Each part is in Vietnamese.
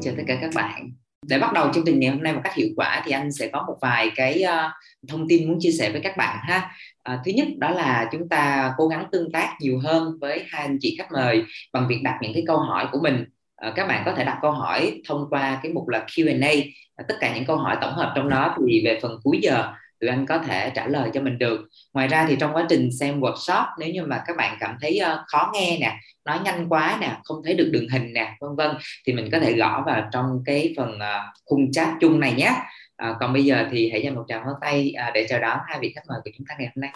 xin chào tất cả các bạn. Để bắt đầu chương trình ngày hôm nay một cách hiệu quả thì anh sẽ có một vài cái uh, thông tin muốn chia sẻ với các bạn ha. Uh, thứ nhất đó là chúng ta cố gắng tương tác nhiều hơn với hai anh chị khách mời bằng việc đặt những cái câu hỏi của mình. Uh, các bạn có thể đặt câu hỏi thông qua cái mục là Q&A. Uh, tất cả những câu hỏi tổng hợp trong đó thì về phần cuối giờ tụi anh có thể trả lời cho mình được. Ngoài ra thì trong quá trình xem workshop, nếu như mà các bạn cảm thấy ờ, khó nghe nè, nói nhanh quá nè, không thấy được đường hình nè, vân vân, thì mình có thể gõ vào trong cái phần ờ, khung chat chung này nhé. Ờ, còn bây giờ thì hãy dành một tràng pháo tay để chào đón hai vị khách mời của chúng ta ngày hôm nay.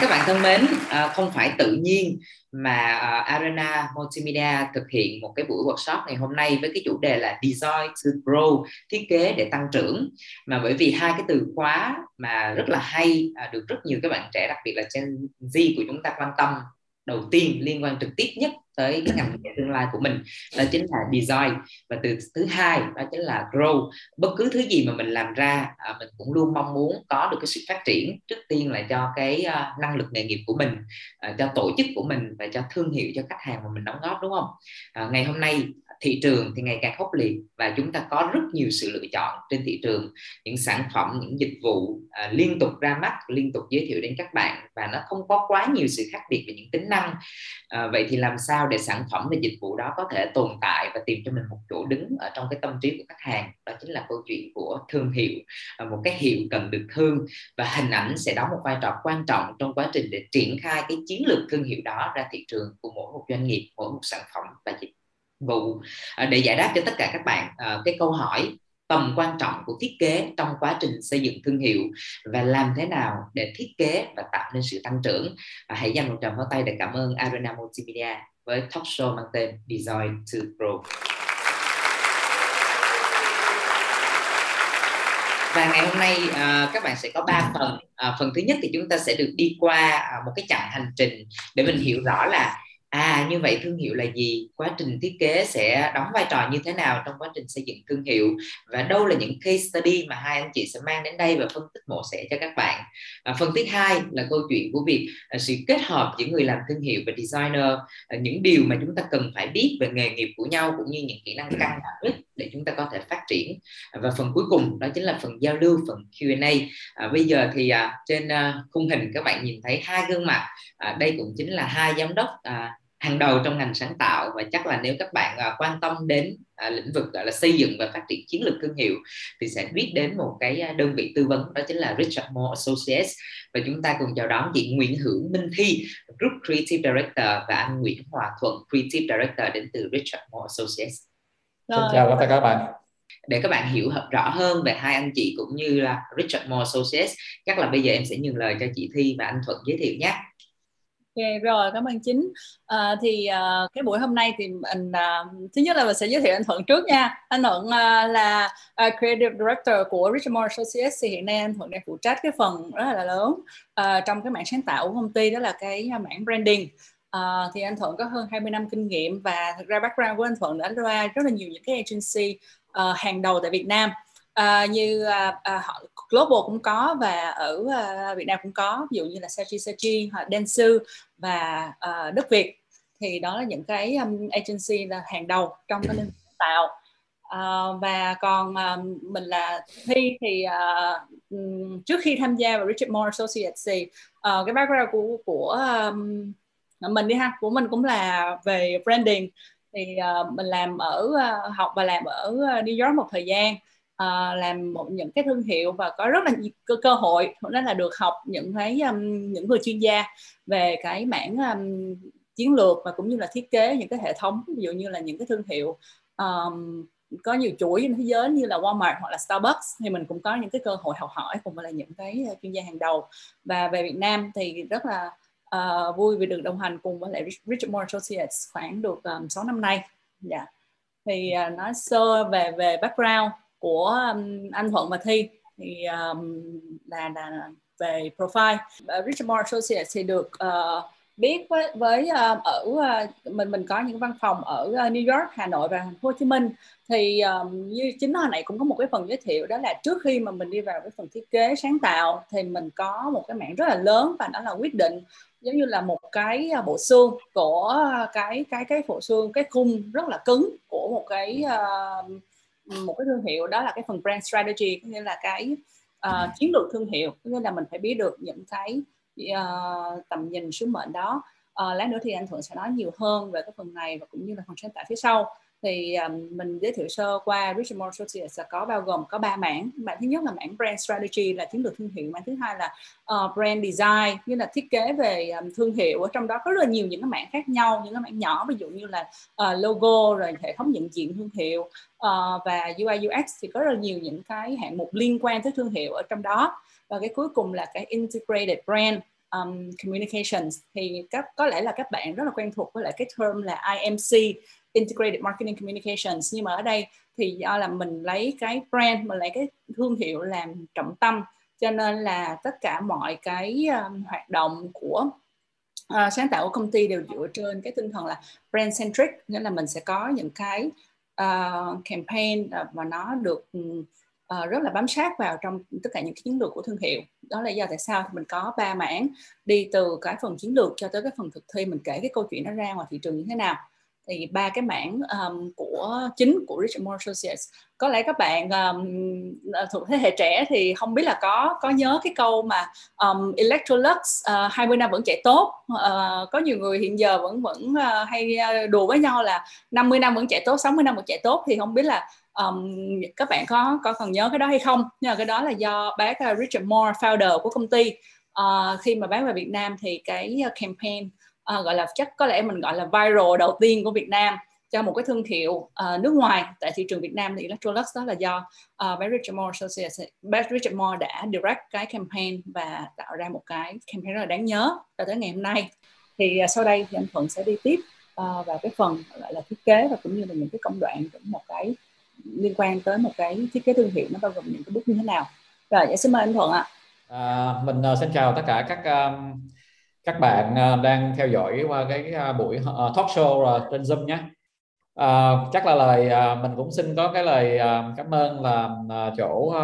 Các bạn thân mến à, không phải tự nhiên mà à, Arena Multimedia thực hiện một cái buổi workshop ngày hôm nay với cái chủ đề là Design to Grow, thiết kế để tăng trưởng. Mà bởi vì hai cái từ khóa mà rất là hay à, được rất nhiều các bạn trẻ, đặc biệt là Gen Z của chúng ta quan tâm đầu tiên liên quan trực tiếp nhất tới cái ngành nghề tương lai của mình. Đó chính là design. Và từ thứ hai đó chính là grow. Bất cứ thứ gì mà mình làm ra à, mình cũng luôn mong muốn có được cái sự phát triển trước tiên là cho cái uh, năng lực nghề nghiệp của mình uh, cho tổ chức của mình và cho thương hiệu cho khách hàng mà mình đóng góp đúng không? À, ngày hôm nay thị trường thì ngày càng khốc liệt và chúng ta có rất nhiều sự lựa chọn trên thị trường. Những sản phẩm những dịch vụ à, liên tục ra mắt liên tục giới thiệu đến các bạn và nó không có quá nhiều sự khác biệt về những tính năng. À, vậy thì làm sao để sản phẩm và dịch vụ đó có thể tồn tại và tìm cho mình một chỗ đứng ở trong cái tâm trí của khách hàng? Đó chính là câu chuyện của thương hiệu à, một cái hiệu cần được thương và hình ảnh sẽ đóng một vai trò quan trọng trong quá trình để triển khai cái chiến lược thương hiệu đó ra thị trường của mỗi một doanh nghiệp mỗi một sản phẩm và dịch vụ à, để giải đáp cho tất cả các bạn à, cái câu hỏi tầm quan trọng của thiết kế trong quá trình xây dựng thương hiệu và làm thế nào để thiết kế và tạo nên sự tăng trưởng. Và hãy dành một tràng pháo tay để cảm ơn Arena Multimedia với talk show mang tên Design to Grow. Và ngày hôm nay uh, các bạn sẽ có 3 phần. Uh, phần thứ nhất thì chúng ta sẽ được đi qua uh, một cái chặng hành trình để mình hiểu rõ là à như vậy thương hiệu là gì? Quá trình thiết kế sẽ đóng vai trò như thế nào trong quá trình xây dựng thương hiệu? Và đâu là những case study mà hai anh chị sẽ mang đến đây và phân tích mổ xẻ cho các bạn? À, phần thứ hai là câu chuyện của việc à, sự kết hợp giữa người làm thương hiệu và designer à, những điều mà chúng ta cần phải biết về nghề nghiệp của nhau cũng như những kỹ năng căn bản nhất để chúng ta có thể phát triển. Và phần cuối cùng đó chính là phần giao lưu phần Q&A à, bây giờ thì à, trên à, khung hình các bạn nhìn thấy hai gương mặt. À, đây cũng chính là hai giám đốc à, hàng đầu trong ngành sáng tạo và chắc là nếu các bạn uh, quan tâm đến uh, lĩnh vực gọi là xây dựng và phát triển chiến lược thương hiệu thì sẽ biết đến một cái đơn vị tư vấn đó chính là Richard Moore Associates và chúng ta cùng chào đón chị Nguyễn Hưởng Minh Thi Group Creative Director và anh Nguyễn Hòa Thuận Creative Director đến từ Richard Moore Associates. Xin chào tất cả các bạn để các bạn hiểu rõ hơn về hai anh chị cũng như là Richard Moore Associates chắc là bây giờ em sẽ nhường lời cho chị Thi và anh Thuận giới thiệu nhé. Ok rồi cảm ơn chính. À, thì à, cái buổi hôm nay thì mình à, thứ nhất là mình sẽ giới thiệu anh Thuận trước nha. Anh Thuận à, là à, creative director của Richard Moore Associates. Thì hiện nay anh Thuận đang phụ trách cái phần rất là lớn à, trong cái mảng sáng tạo của công ty đó là cái mảng branding. À, thì anh Thuận có hơn 20 năm kinh nghiệm và thực ra background của anh Thuận đã ra rất là nhiều những cái agency à, hàng đầu tại Việt Nam à, như à, à, họ global cũng có và ở à, Việt Nam cũng có ví dụ như là Sachi Sachi hoặc Densu và à, Đức Việt. Thì đó là những cái um, agency là hàng đầu trong cái lĩnh vực tạo. Uh, và còn uh, mình là thi thì uh, trước khi tham gia vào Richard Moore Associates thì uh, cái background của của um, mình đi ha của mình cũng là về branding. Thì uh, mình làm ở uh, học và làm ở New York một thời gian uh, làm một những cái thương hiệu và có rất là nhiều cơ, cơ hội đó là được học những cái um, những người chuyên gia về cái mảng um, chiến lược và cũng như là thiết kế những cái hệ thống ví dụ như là những cái thương hiệu um, có nhiều chuỗi trên thế giới như là Walmart hoặc là Starbucks thì mình cũng có những cái cơ hội học hỏi cùng với là những cái ờ, chuyên gia hàng đầu và về Việt Nam thì rất là uh, vui vì được đồng hành cùng với lại Richard Moore Associates khoảng được um, 6 năm nay. Dạ. Yeah. Thì uh, nói sơ về về background của um, anh Thuận và Thi. Thì um, là, là về profile. Richard Moore Associates thì được uh, biết với với uh, ở uh, mình mình có những văn phòng ở uh, New York, Hà Nội và Thành phố Hồ Chí Minh. Thì um, như chính hồi nãy cũng có một cái phần giới thiệu đó là trước khi mà mình đi vào cái phần thiết kế sáng tạo thì mình có một cái mảng rất là lớn và đó là quyết định giống như là một cái bộ xương của cái cái cái bộ xương cái khung rất là cứng của một cái uh, một cái thương hiệu đó là cái phần brand strategy có nghĩa là cái uh, chiến lược thương hiệu. Có nghĩa là mình phải biết được những cái uh, tầm nhìn sứ mệnh đó. Uh, lát nữa thì anh thuận sẽ nói nhiều hơn về cái phần này và cũng như là phần sáng tạo phía sau thì um, mình giới thiệu sơ qua Richard Moore Associates là có bao gồm có ba mảng. Mảng thứ nhất là mảng brand strategy là chiến lược thương hiệu mảng thứ hai là uh, brand design như là thiết kế về um, thương hiệu. Ở trong đó có rất là nhiều những cái mảng khác nhau những cái mảng nhỏ ví dụ như là uh, logo rồi hệ thống nhận diện thương hiệu uh, và UI UX thì có rất là nhiều những cái hạng mục liên quan tới thương hiệu ở trong đó. Và cái cuối cùng là cái integrated brand um, communications. Thì các có lẽ là các bạn rất là quen thuộc với lại cái term là IMC integrated marketing communications. Nhưng mà ở đây thì do là mình lấy cái brand mình lấy cái thương hiệu làm trọng tâm. Cho nên là tất cả mọi cái um, hoạt động của uh, sáng tạo của công ty đều dựa trên cái tinh thần là brand centric. Nghĩa là mình sẽ có những cái uh, campaign uh, mà nó được uh, rất là bám sát vào trong tất cả những chiến lược của thương hiệu. Đó là do tại sao mình có ba mảng. Đi từ cái phần chiến lược cho tới cái phần thực thi mình kể cái câu chuyện nó ra ngoài thị trường như thế nào thì ba cái mảng um, của chính của Richard Moore Associates. Có lẽ các bạn um, thuộc thế hệ trẻ thì không biết là có có nhớ cái câu mà um, Electrolux ờ, uh, 20 năm vẫn chạy tốt. Uh, có nhiều người hiện giờ vẫn vẫn uh, hay đùa với nhau là 50 năm vẫn chạy tốt 60 năm vẫn chạy tốt. Thì không biết là um, các bạn có có còn nhớ cái đó hay không? Nhưng mà cái đó là do bác Richard Moore founder của công ty. Uh, khi mà bán về Việt Nam thì cái campaign à, gọi là chắc có lẽ mình gọi là viral đầu tiên của Việt Nam cho một cái thương hiệu uh, nước ngoài tại thị trường Việt Nam thì Electrolux đó là do ờ, uh, Barry Richard Moore Associates, Barry Richard Moore đã direct cái campaign và tạo ra một cái campaign rất là đáng nhớ cho tới ngày hôm nay. Thì uh, sau đây thì anh Thuận sẽ đi tiếp uh, vào cái phần gọi là thiết kế và cũng như là những cái công đoạn cũng một cái liên quan tới một cái thiết kế thương hiệu nó bao gồm những cái bước như thế nào. Rồi, dạ, xin mời anh Thuận ạ. À, mình uh, xin chào tất cả các um, các bạn ờ, đang theo dõi qua cái à, buổi ờ, talk show ờ, trên Zoom nhé. À, chắc là lời mình cũng xin có cái lời cảm ơn là chỗ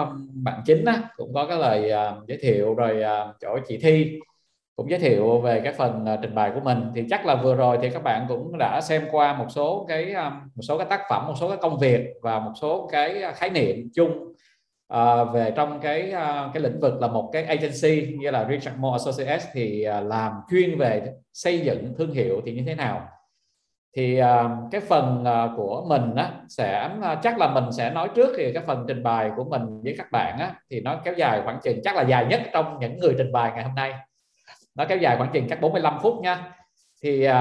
bạn chính á, cũng có cái lời giới thiệu rồi chỗ chị Thi cũng giới thiệu về cái phần trình bày của mình thì chắc là vừa rồi thì các bạn cũng đã xem qua một số cái một số cái tác phẩm một số cái công việc và một số cái khái niệm chung à, về trong cái uh, cái lĩnh vực là một cái agency như là Richard Moore Associates thì uh, làm chuyên về xây dựng thương hiệu thì như thế nào. Thì uh, cái phần uh, của mình á, sẽ uh, chắc là mình sẽ nói trước thì cái phần trình bày của mình với các bạn á, thì nó kéo dài khoảng chừng chắc là dài nhất trong những người trình bày ngày hôm nay. Nó kéo dài khoảng chừng chắc 45 phút nha. Thì uh,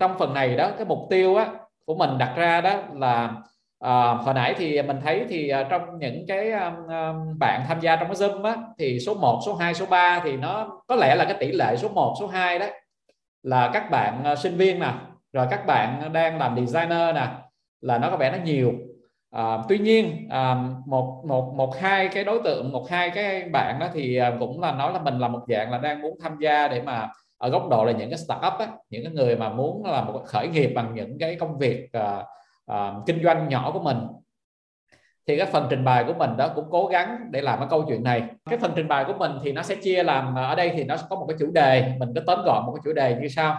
trong phần này đó cái mục tiêu á, của mình đặt ra đó là à, hồi nãy thì mình thấy thì ờ, trong những cái um, bạn tham gia trong cái zoom á, thì số 1, số 2, số 3 thì nó có lẽ là cái tỷ lệ số 1, số 2 đấy là các bạn uh, sinh viên nè rồi các bạn đang làm designer nè là nó có vẻ nó nhiều. À, tuy nhiên à, một một một hai cái đối tượng một hai cái bạn đó thì cũng là nói là mình là một dạng là đang muốn tham gia để mà ở góc độ là những cái startup á, những cái người mà muốn là một khởi nghiệp bằng những cái công việc uh, uh, kinh doanh nhỏ của mình. Thì cái phần trình bày của mình đó cũng cố gắng để làm cái câu chuyện này. Cái phần trình bày của mình thì nó sẽ chia làm à, ở đây thì nó có một cái chủ đề mình có tóm gọn một cái chủ đề như sau.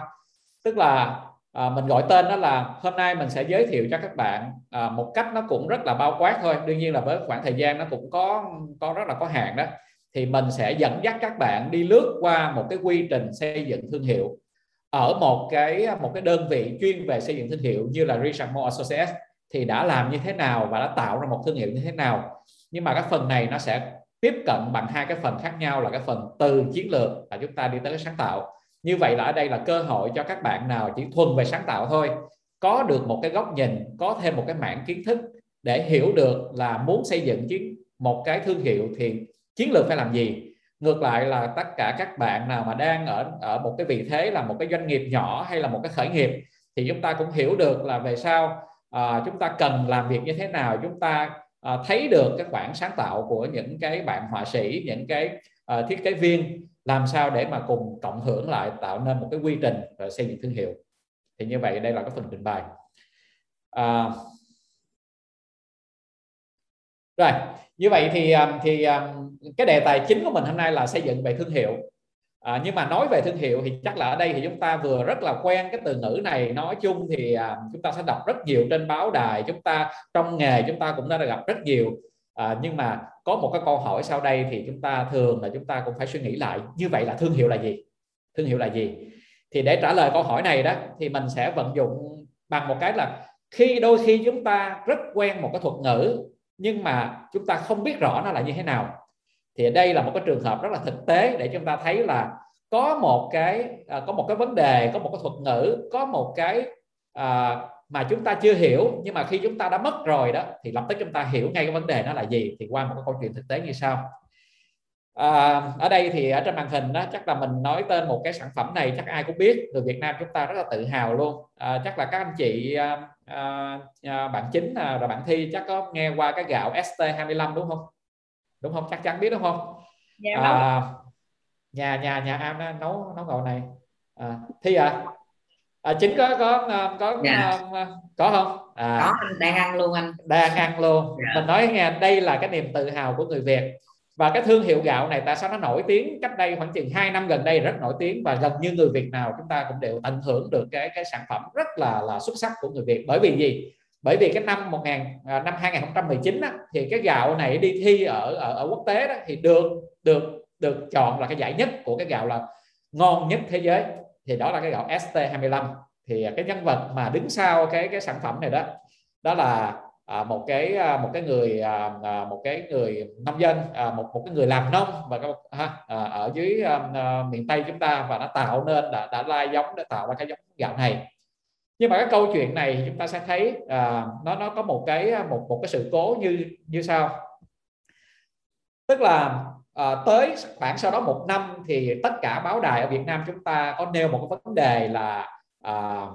Tức là à, mình gọi tên đó là hôm nay mình sẽ giới thiệu cho các bạn à, một cách nó cũng rất là bao quát thôi. Đương nhiên là với khoảng thời gian nó cũng có có rất là có hạn đó. Thì mình sẽ dẫn dắt các bạn đi lướt qua một cái quy trình xây dựng thương hiệu ở một cái một cái đơn vị chuyên về xây dựng thương hiệu như là Richard Moore Associates thì đã làm như thế nào và đã tạo ra một thương hiệu như thế nào. Nhưng mà cái phần này nó sẽ tiếp cận bằng hai cái phần khác nhau là cái phần từ chiến lược là chúng ta đi tới cái sáng tạo. Như vậy là ở đây là cơ hội cho các bạn nào chỉ thuần về sáng tạo thôi. Có được một cái góc nhìn, có thêm một cái mảng kiến thức để hiểu được là muốn xây dựng chiến, một cái thương hiệu thì chiến lược phải làm gì ngược lại là tất cả các bạn nào mà đang ở ở một cái vị thế là một cái doanh nghiệp nhỏ hay là một cái khởi nghiệp thì chúng ta cũng hiểu được là về sau à, chúng ta cần làm việc như thế nào chúng ta à, thấy được cái khoảng sáng tạo của những cái bạn họa sĩ những cái à, thiết kế viên làm sao để mà cùng cộng hưởng lại tạo nên một cái quy trình và xây dựng thương hiệu. Thì như vậy đây là cái phần trình bày. À, rồi như vậy thì à, thì à, cái đề tài chính của mình hôm nay là xây dựng về thương hiệu. À, nhưng mà nói về thương hiệu thì chắc là ở đây thì chúng ta vừa rất là quen cái từ ngữ này. Nói chung thì à, chúng ta sẽ đọc rất nhiều trên báo đài chúng ta trong nghề chúng ta cũng đã gặp rất nhiều. À, nhưng mà có một cái câu hỏi sau đây thì chúng ta thường là chúng ta cũng phải suy nghĩ lại như vậy là thương hiệu là gì? Thương hiệu là gì? Thì để trả lời câu hỏi này đó thì mình sẽ vận dụng bằng một cái là khi đôi khi chúng ta rất quen một cái thuật ngữ nhưng mà chúng ta không biết rõ nó là như thế nào thì đây là một cái trường hợp rất là thực tế để chúng ta thấy là có một cái à, có một cái vấn đề có một cái thuật ngữ có một cái à, mà chúng ta chưa hiểu nhưng mà khi chúng ta đã mất rồi đó thì lập tức chúng ta hiểu ngay cái vấn đề nó là gì thì qua một cái câu chuyện thực tế như sau. À, ở đây thì ở trên màn hình đó chắc là mình nói tên một cái sản phẩm này chắc ai cũng biết người Việt Nam chúng ta rất là tự hào luôn. À, chắc là các anh chị à, à, à bạn chính à, rồi bạn thi chắc có nghe qua cái gạo ST25 đúng không? Đúng không? Chắc chắn biết đúng không? Dạ, à, nhà nhà nhà am nấu nấu gạo này. À, thi à. À, chính có có ờ, có dạ. uh, có không? À, có anh đang ăn luôn anh. Đang ăn luôn. Dạ. mình nói nghe đây là cái niềm tự hào của người Việt. Và cái thương hiệu gạo này tại sao nó nổi tiếng cách đây khoảng chừng 2 năm gần đây rất nổi tiếng và gần như người Việt nào chúng ta cũng đều tận hưởng được cái cái sản phẩm rất là là xuất sắc của người Việt. Bởi vì gì bởi vì cái năm 1000 à, năm 2019 đó thì cái gạo này đi thi ở ở, ở quốc tế đó thì được được được chọn là cái giải nhất của cái gạo là ngon nhất thế giới. Thì đó là cái gạo ST25 thì cái nhân vật mà đứng sau cái cái sản phẩm này đó đó là à, một cái à, một cái người à, à, một cái người nông dân à, một một cái người làm nông và à, ở dưới à, à, miền Tây chúng ta và nó tạo nên đã đã lai giống để tạo ra cái giống gạo này nhưng mà cái câu chuyện này chúng ta sẽ thấy à, nó nó có một cái à, một một cái sự cố như như sau. Tức là à, tới khoảng sau đó một năm thì tất cả báo đài ở Việt Nam chúng ta có nêu một cái vấn đề là à,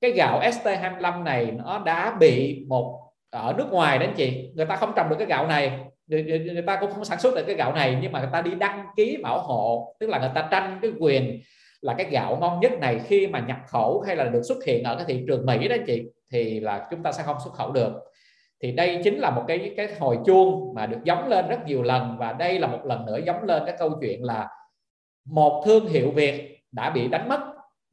cái gạo ST25 này nó đã bị một à, ở nước ngoài đấy chị. Người ta không trồng được cái gạo này. Người, người ta cũng không sản xuất được cái gạo này nhưng mà người ta đi đăng ký bảo hộ tức là người ta tranh cái quyền là cái gạo ngon nhất này khi mà nhập khẩu hay là được xuất hiện ở cái thị trường Mỹ đó anh chị thì là chúng ta sẽ không xuất khẩu được. Thì đây chính là một cái cái hồi chuông mà được giống lên rất nhiều lần và đây là một lần nữa giống lên cái câu chuyện là một thương hiệu Việt đã bị đánh mất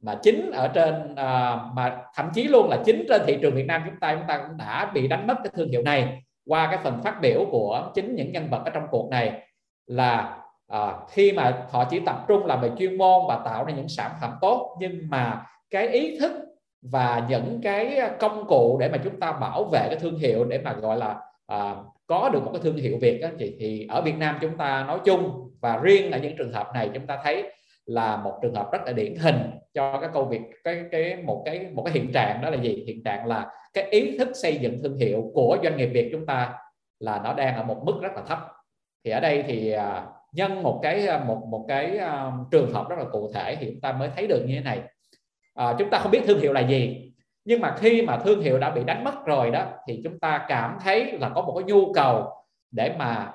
mà chính ở trên à, mà thậm chí luôn là chính trên thị trường Việt Nam chúng ta chúng ta cũng đã bị đánh mất cái thương hiệu này qua cái phần phát biểu của chính những nhân vật ở trong cuộc này là à, khi mà họ chỉ tập trung làm về chuyên môn và tạo ra những sản phẩm tốt nhưng mà cái ý thức và những cái công cụ để mà chúng ta bảo vệ cái thương hiệu để mà gọi là à, có được một cái thương hiệu Việt đó chị thì ở Việt Nam chúng ta nói chung và riêng ở những trường hợp này chúng ta thấy là một trường hợp rất là điển hình cho cái câu việc cái cái một cái một cái hiện trạng đó là gì? Hiện trạng là cái ý thức xây dựng thương hiệu của doanh nghiệp Việt chúng ta là nó đang ở một mức rất là thấp. Thì ở đây thì ờ, nhân một cái à, một một cái uh, trường hợp rất là cụ thể thì chúng ta mới thấy được như thế này. À, chúng ta không biết thương hiệu là gì nhưng mà khi mà thương hiệu đã bị đánh mất rồi đó thì chúng ta cảm thấy là có một cái nhu cầu để mà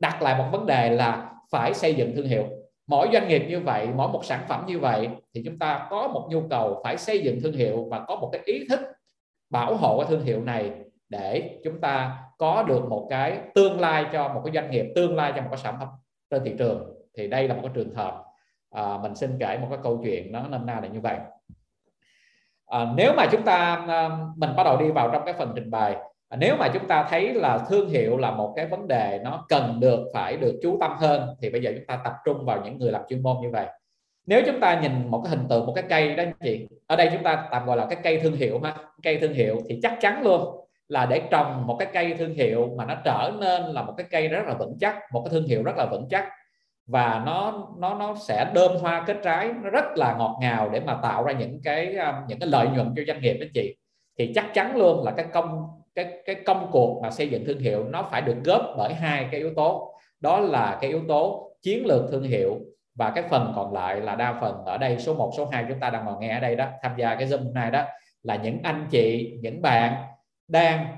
đặt lại một vấn đề là phải xây dựng thương hiệu. Mỗi doanh nghiệp như vậy mỗi một sản phẩm như vậy thì chúng ta có một nhu cầu phải xây dựng thương hiệu và có một cái ý thức bảo hộ cái thương hiệu này để chúng ta có được một cái tương lai cho một cái doanh nghiệp tương lai cho một cái sản phẩm trên thị trường thì đây là một cái trường hợp à, mình xin kể một cái câu chuyện nó nôm na là như vậy. À, nếu mà chúng ta à, mình bắt đầu đi vào trong cái phần trình bày à, nếu mà chúng ta thấy là thương hiệu là một cái vấn đề nó cần được phải được chú tâm hơn thì bây giờ chúng ta tập trung vào những người làm chuyên môn như vậy. Nếu chúng ta nhìn một cái hình tượng một cái cây đó anh chị ở đây chúng ta tạm gọi là cái cây thương hiệu ha. Cây thương hiệu thì chắc chắn luôn là để trồng một cái cây thương hiệu mà nó trở nên là một cái cây rất là vững chắc, một cái thương hiệu rất là vững chắc. Và nó nó nó sẽ đơm hoa kết trái, nó rất là ngọt ngào để mà tạo ra những cái um, những cái lợi nhuận cho doanh nghiệp anh chị. Thì chắc chắn luôn là cái công, cái cái công cuộc mà xây dựng thương hiệu nó phải được góp bởi hai cái yếu tố. Đó là cái yếu tố chiến lược thương hiệu và cái phần còn lại là đa phần ở đây, số 1 số 2 chúng ta đang ngồi nghe ở đây đó, tham gia cái zoom này đó, là những anh chị, những bạn đang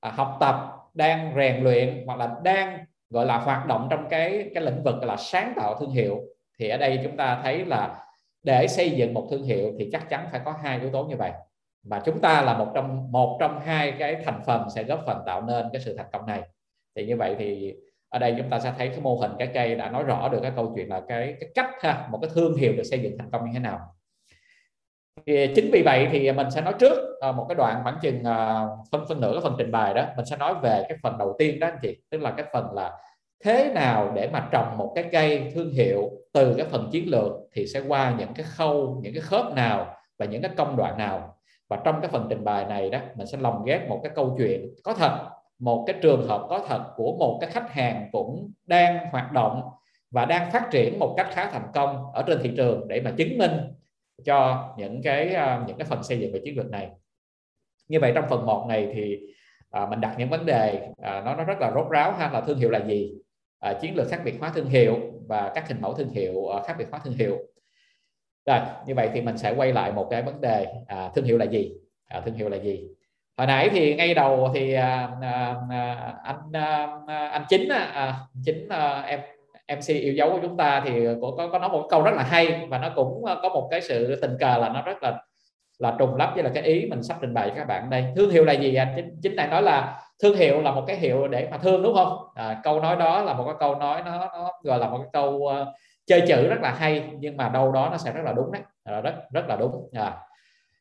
à, học tập đang rèn luyện hoặc là đang gọi là hoạt động trong cái cái lĩnh vực là sáng tạo thương hiệu thì ở đây chúng ta thấy là để xây dựng một thương hiệu thì chắc chắn phải có hai yếu tố như vậy. Và chúng ta là một trong một trong hai cái thành phần sẽ góp phần tạo nên cái sự thành công này. Thì như vậy thì ở đây chúng ta sẽ thấy cái mô hình cái cây đã nói rõ được cái câu chuyện là cái cái cách ha một cái thương hiệu được xây dựng thành công như thế nào thì chính vì vậy thì mình sẽ nói trước à, một cái đoạn khoảng chừng à, phân phân nửa cái phần trình bày đó. Mình sẽ nói về cái phần đầu tiên đó anh chị, tức là cái phần là thế nào để mà trồng một cái cây thương hiệu từ cái phần chiến lược thì sẽ qua những cái khâu, những cái khớp nào và những cái công đoạn nào. Và trong cái phần trình bày này đó, mình sẽ lồng ghép một cái câu chuyện có thật, một cái trường hợp có thật của một cái khách hàng cũng đang hoạt động và đang phát triển một cách khá thành công ở trên thị trường để mà chứng minh cho những cái à, những cái phần xây dựng về chiến lược này. Như vậy trong phần 1 này thì à, mình đặt những vấn đề à, nó nó rất là rốt ráo ha là thương hiệu là gì? À, chiến lược khác biệt hóa thương hiệu và các hình mẫu thương hiệu à, khác biệt hóa thương hiệu. Rồi như vậy thì mình sẽ quay lại một cái vấn đề à, thương hiệu là gì? À, thương hiệu là gì? Hồi nãy thì ngay đầu thì à, à, à anh à, à, anh chính à, chính à, em MC yêu dấu của chúng ta thì có có nói một câu rất là hay và nó cũng ờ, có một cái sự tình cờ là nó rất là là trùng lắp với là cái ý mình sắp trình bày cho các bạn đây. Thương hiệu là gì anh chính chính này nói là thương hiệu là một cái hiệu để mà thương đúng không? À, câu nói đó là một cái câu nói nó, nó gọi là một cái câu uh, chơi chữ rất là hay nhưng mà đâu đó nó sẽ rất là đúng đấy. À, rất rất là đúng. À.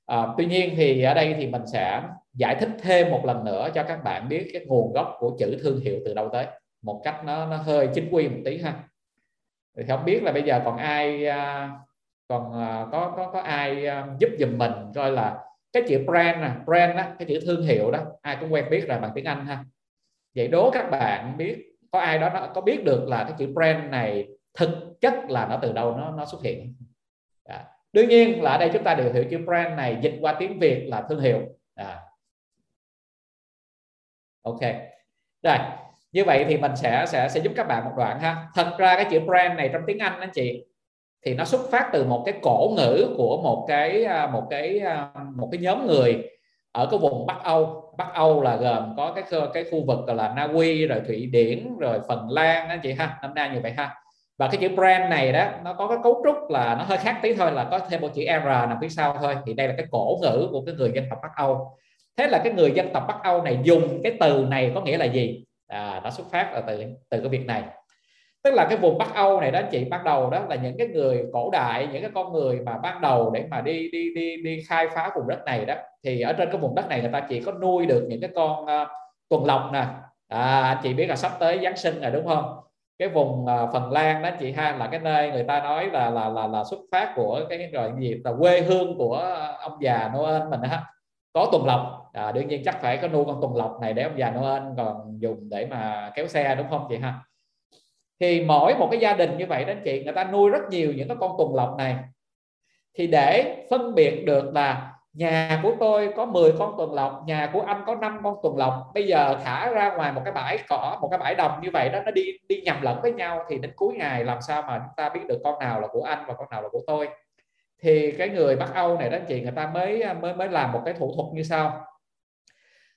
À, tuy nhiên thì ở đây thì mình sẽ giải thích thêm một lần nữa cho các bạn biết cái nguồn gốc của chữ thương hiệu từ đâu tới một cách nó nó hơi chính quy một tí ha. Thì không biết là bây giờ còn ai à, còn à, có có có ai à, giúp giùm mình coi là cái chữ brand nè, brand đó cái chữ thương hiệu đó, ai cũng quen biết rồi bằng tiếng Anh ha. Vậy đố các bạn biết, có ai đó nó, có biết được là cái chữ brand này thực chất là nó từ đâu, nó nó xuất hiện à. đương nhiên là ở đây chúng ta đều hiểu chữ brand này dịch qua tiếng Việt là thương hiệu. À. ok. Rồi như vậy thì mình sẽ sẽ sẽ giúp các bạn một đoạn ha. Thật ra cái chữ brand này trong tiếng Anh anh chị, thì nó xuất phát từ một cái cổ ngữ của một cái à, một cái à, một cái nhóm người ở cái vùng Bắc Âu. Bắc Âu là gồm có cái cái khu vực là Na Uy rồi Thụy Điển, rồi Phần Lan anh chị ha, năm nay như vậy ha. Và cái chữ brand này đó, nó có cái cấu trúc là nó hơi khác tí thôi, là có thêm một chữ R nằm phía sau thôi. Thì đây là cái cổ ngữ của cái người dân tộc Bắc Âu. Thế là cái người dân tộc Bắc Âu này dùng cái từ này có nghĩa là gì? À, nó xuất phát là từ từ cái việc này. Tức là cái vùng Bắc Âu này đó chị ban đầu đó là những cái người cổ đại những cái con người mà ban đầu để mà đi đi đi đi khai phá vùng đất này đó thì ở trên cái vùng đất này người ta chỉ có nuôi được những cái con uh, tuần lộc nè. À, chị biết là sắp tới Giáng sinh rồi đúng không? Cái vùng uh, Phần Lan đó chị ha là cái nơi người ta nói là là là là xuất phát của cái rồi gì là quê hương của ông già Noel mình ha có tuần lộc. À, đương nhiên chắc phải có nuôi con tuần lộc này để ông già Noel còn dùng để mà kéo xe đúng không chị ha? Thì mỗi một cái gia đình như vậy đó chị người ta nuôi rất nhiều những cái con tuần lộc này. Thì để phân biệt được là nhà của tôi có 10 con tuần lộc nhà của anh có 5 con tuần lộc. Bây giờ thả ra ngoài một cái bãi cỏ một cái bãi đồng như vậy đó nó đi đi nhầm lẫn với nhau thì đến cuối ngày làm sao mà chúng ta biết được con nào là của anh và con nào là của tôi? Thì cái người Bắc Âu này đó, chị, người ta mới mới mới làm một cái thủ thuật như sau.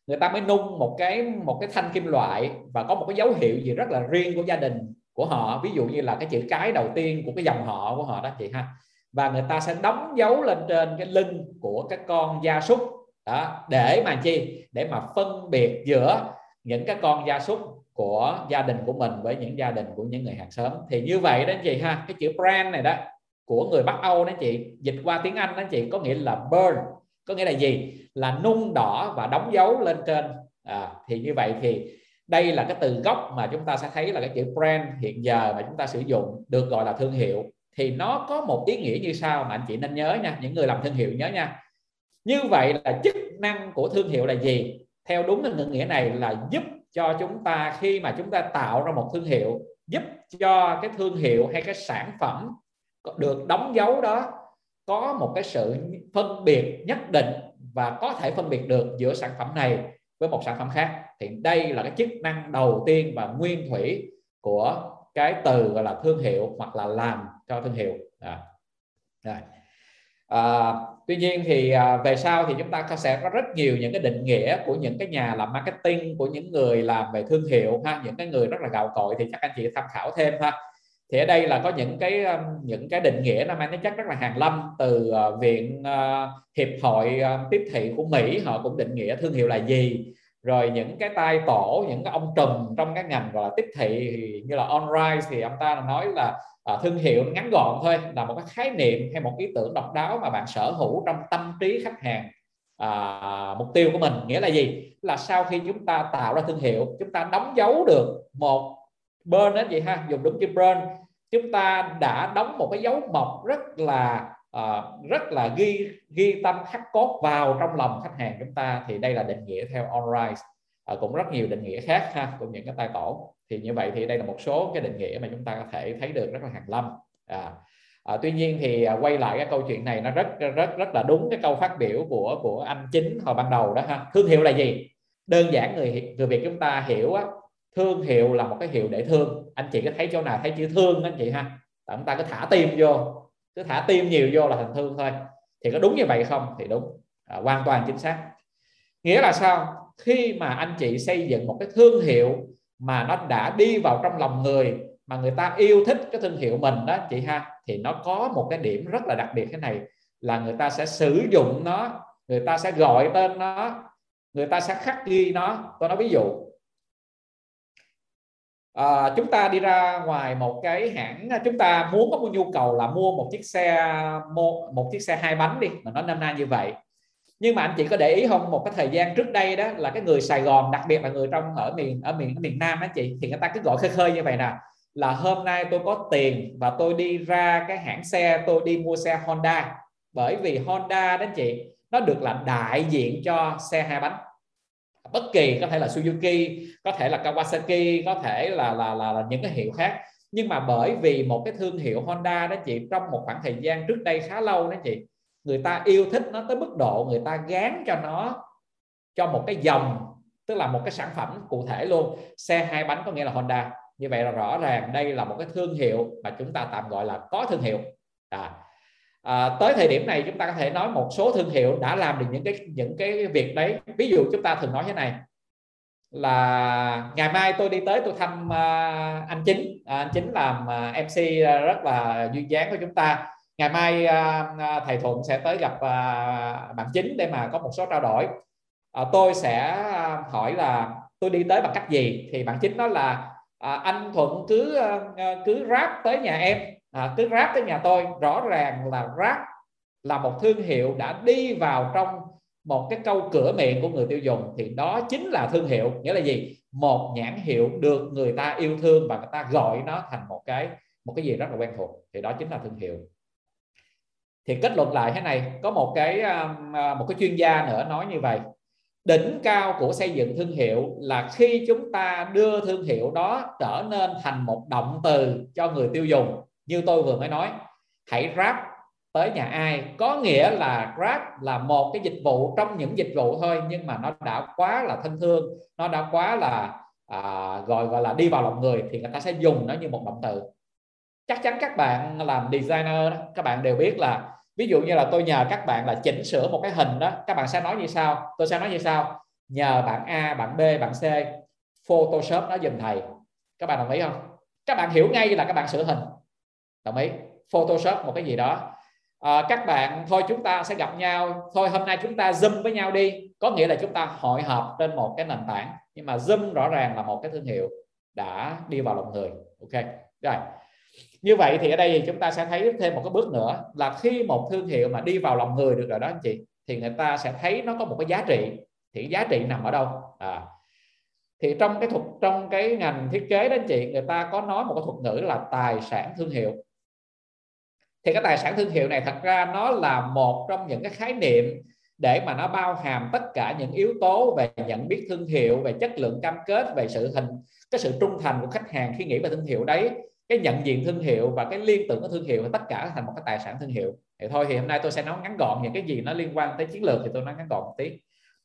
Người ta mới nung một cái một cái thanh kim loại và có một cái dấu hiệu gì rất là riêng của gia đình của họ. Ví dụ như là cái chữ cái đầu tiên của cái dòng họ của họ đó, chị ha. Và người ta sẽ đóng dấu lên trên cái lưng của các con gia súc. Đó, để mà chi? Để mà phân biệt giữa những cái con gia súc của gia đình của mình với những gia đình của những người hàng xóm. Thì như vậy đó, chị ha, cái chữ brand này đó của người Bắc Âu đó chị. Dịch qua tiếng Anh đó chị có nghĩa là burn. Có nghĩa là gì? Là nung đỏ và đóng dấu lên trên. À, thì như vậy thì đây là cái từ gốc mà chúng ta sẽ thấy là cái chữ brand hiện giờ mà chúng ta sử dụng được gọi là thương hiệu. Thì nó có một ý nghĩa như sau mà anh chị nên nhớ nha những người làm thương hiệu nhớ nha. Như vậy là chức năng của thương hiệu là gì? Theo đúng cái nghĩa này là giúp cho chúng ta khi mà chúng ta tạo ra một thương hiệu giúp cho cái thương hiệu hay cái sản phẩm được đóng dấu đó có một cái sự phân biệt nhất định và có thể phân biệt được giữa sản phẩm này với một sản phẩm khác thì đây là cái chức năng đầu tiên và nguyên thủy của cái từ gọi là thương hiệu hoặc là làm cho thương hiệu à. Rồi. À, tuy nhiên thì à, về sau thì chúng ta sẽ có rất nhiều những cái định nghĩa của những cái nhà làm marketing của những người làm về thương hiệu ha những cái người rất là gạo cội thì chắc anh chị tham khảo thêm ha thì ở đây là có những cái um, những cái định nghĩa nó mang tính chất rất là hàng lâm từ ờ, viện ờ, hiệp hội ờ, tiếp thị của Mỹ họ cũng định nghĩa thương hiệu là gì. Rồi những cái tai tổ những cái ông trùm trong cái ngành gọi là tiếp thị như là on rise thì ông ta nói là à, thương hiệu ngắn gọn thôi là một cái khái niệm hay một ý tưởng độc đáo mà bạn sở hữu trong tâm trí khách hàng à, mục tiêu của mình. Nghĩa là gì? Là sau khi chúng ta tạo ra thương hiệu chúng ta đóng dấu được một bên đó vậy ha dùng đúng chữ brand chúng ta đã đóng một cái dấu mộc rất là uh, rất là ghi ghi tâm khắc cốt vào trong lòng khách hàng chúng ta. Thì đây là định nghĩa theo OnRise uh, ờ, cũng rất nhiều định nghĩa khác ha cũng những cái tài tổ thì như vậy thì đây là một số cái định nghĩa mà chúng ta có thể thấy được rất là hàng lâm. À, à, tuy nhiên thì à, quay lại cái câu chuyện này nó rất rất rất là đúng cái câu phát biểu của của anh chính hồi ban đầu đó ha. Thương hiệu là gì? Đơn giản người người việt chúng ta hiểu á thương hiệu là một cái hiệu để thương. Anh chị có thấy chỗ nào thấy chữ thương anh chị ha? Chúng ta cứ thả tim vô cứ thả tim nhiều vô là thành thương thôi. Thì có đúng như vậy không? Thì đúng. À, hoàn toàn chính xác. Nghĩa là sao? Khi mà anh chị xây dựng một cái thương hiệu mà nó đã đi vào trong lòng người mà người ta yêu thích cái thương hiệu mình đó chị ha thì nó có một cái điểm rất là đặc biệt thế này là người ta sẽ sử dụng nó người ta sẽ gọi tên nó người ta sẽ khắc ghi nó. Tôi nói ví dụ à, chúng ta đi ra ngoài một cái hãng à, chúng ta muốn có một nhu cầu là mua một chiếc xe một, một chiếc xe hai bánh đi mà nó năm nay như vậy. Nhưng mà anh chị có để ý không? Một cái thời gian trước đây đó là cái người Sài Gòn đặc biệt là người trong ở miền ở miền ở miền Nam anh chị thì người ta cứ gọi khơi khơi như vậy nè là hôm nay tôi có tiền và tôi đi ra cái hãng xe tôi đi mua xe Honda. Bởi vì Honda đó chị nó được là đại diện cho xe hai bánh bất kỳ có thể là Suzuki có thể là Kawasaki có thể là là là, là những cái hiệu khác. Nhưng mà bởi vì một cái thương hiệu Honda đó chị trong một khoảng thời gian trước đây khá lâu đó chị người ta yêu thích nó tới mức độ người ta gán cho nó cho một cái dòng tức là một cái sản phẩm cụ thể luôn. Xe hai bánh có nghĩa là Honda. Như vậy là rõ ràng đây là một cái thương hiệu mà chúng ta tạm gọi là có thương hiệu. À, à, tới thời điểm này chúng ta có thể nói một số thương hiệu đã làm được những cái những cái việc đấy. Ví dụ chúng ta thường nói thế này là ngày mai tôi đi tới tôi thăm uh, anh chính. À, anh chính làm à, uh, MC rất là duyên dáng của chúng ta. Ngày mai uh, thầy thuận sẽ tới gặp uh, bạn chính để mà có một số trao đổi. Uh, tôi sẽ hỏi là tôi đi tới bằng cách gì? Thì bạn chính nói là uh, anh thuận cứ cứ ráp tới nhà em à, cứ ráp tới nhà tôi rõ ràng là ráp là một thương hiệu đã đi vào trong một cái câu cửa miệng của người tiêu dùng. Thì đó chính là thương hiệu nghĩa là gì? Một nhãn hiệu được người ta yêu thương và người ta gọi nó thành một cái một cái gì rất là quen thuộc. Thì đó chính là thương hiệu. Thì kết luận lại thế này có một cái um, à, một cái chuyên gia nữa nói như vậy. Đỉnh cao của xây dựng thương hiệu là khi chúng ta đưa thương hiệu đó trở nên thành một động từ cho người tiêu dùng như tôi vừa mới nói hãy grab tới nhà ai. Có nghĩa là grab là một cái dịch vụ trong những dịch vụ thôi nhưng mà nó đã quá là thân thương nó đã quá là à, gọi gọi là đi vào lòng người thì người ta sẽ dùng nó như một động từ. Chắc chắn các bạn làm designer đó, các bạn đều biết là ví dụ như là tôi nhờ các bạn là chỉnh sửa một cái hình đó các bạn sẽ nói như sau tôi sẽ nói như sau. Nhờ bạn A bạn B bạn C Photoshop nó dùm thầy. Các bạn đồng ý không? Các bạn hiểu ngay là các bạn sửa hình đồng ý. Photoshop một cái gì đó. À, các bạn thôi chúng ta sẽ gặp nhau. Thôi hôm nay chúng ta zoom với nhau đi. Có nghĩa là chúng ta hội họp trên một cái nền tảng. Nhưng mà zoom rõ ràng là một cái thương hiệu đã đi vào lòng người. Ok. Rồi. Như vậy thì ở đây thì chúng ta sẽ thấy thêm một cái bước nữa là khi một thương hiệu mà đi vào lòng người được rồi đó anh chị thì người ta sẽ thấy nó có một cái giá trị. Thì giá trị nằm ở đâu? À, thì trong cái thuật trong cái ngành thiết kế đó anh chị người ta có nói một cái thuật ngữ là tài sản thương hiệu thì cái tài sản thương hiệu này thật ra nó là một trong những cái khái niệm để mà nó bao hàm tất cả những yếu tố về nhận biết thương hiệu, về chất lượng cam kết, về sự hình, cái sự trung thành của khách hàng khi nghĩ về thương hiệu đấy, cái nhận diện thương hiệu và cái liên tưởng của thương hiệu tất cả thành một cái tài sản thương hiệu. Thì thôi, thì hôm nay tôi sẽ nói ngắn gọn những cái gì nó liên quan tới chiến lược thì tôi nói ngắn gọn một tí.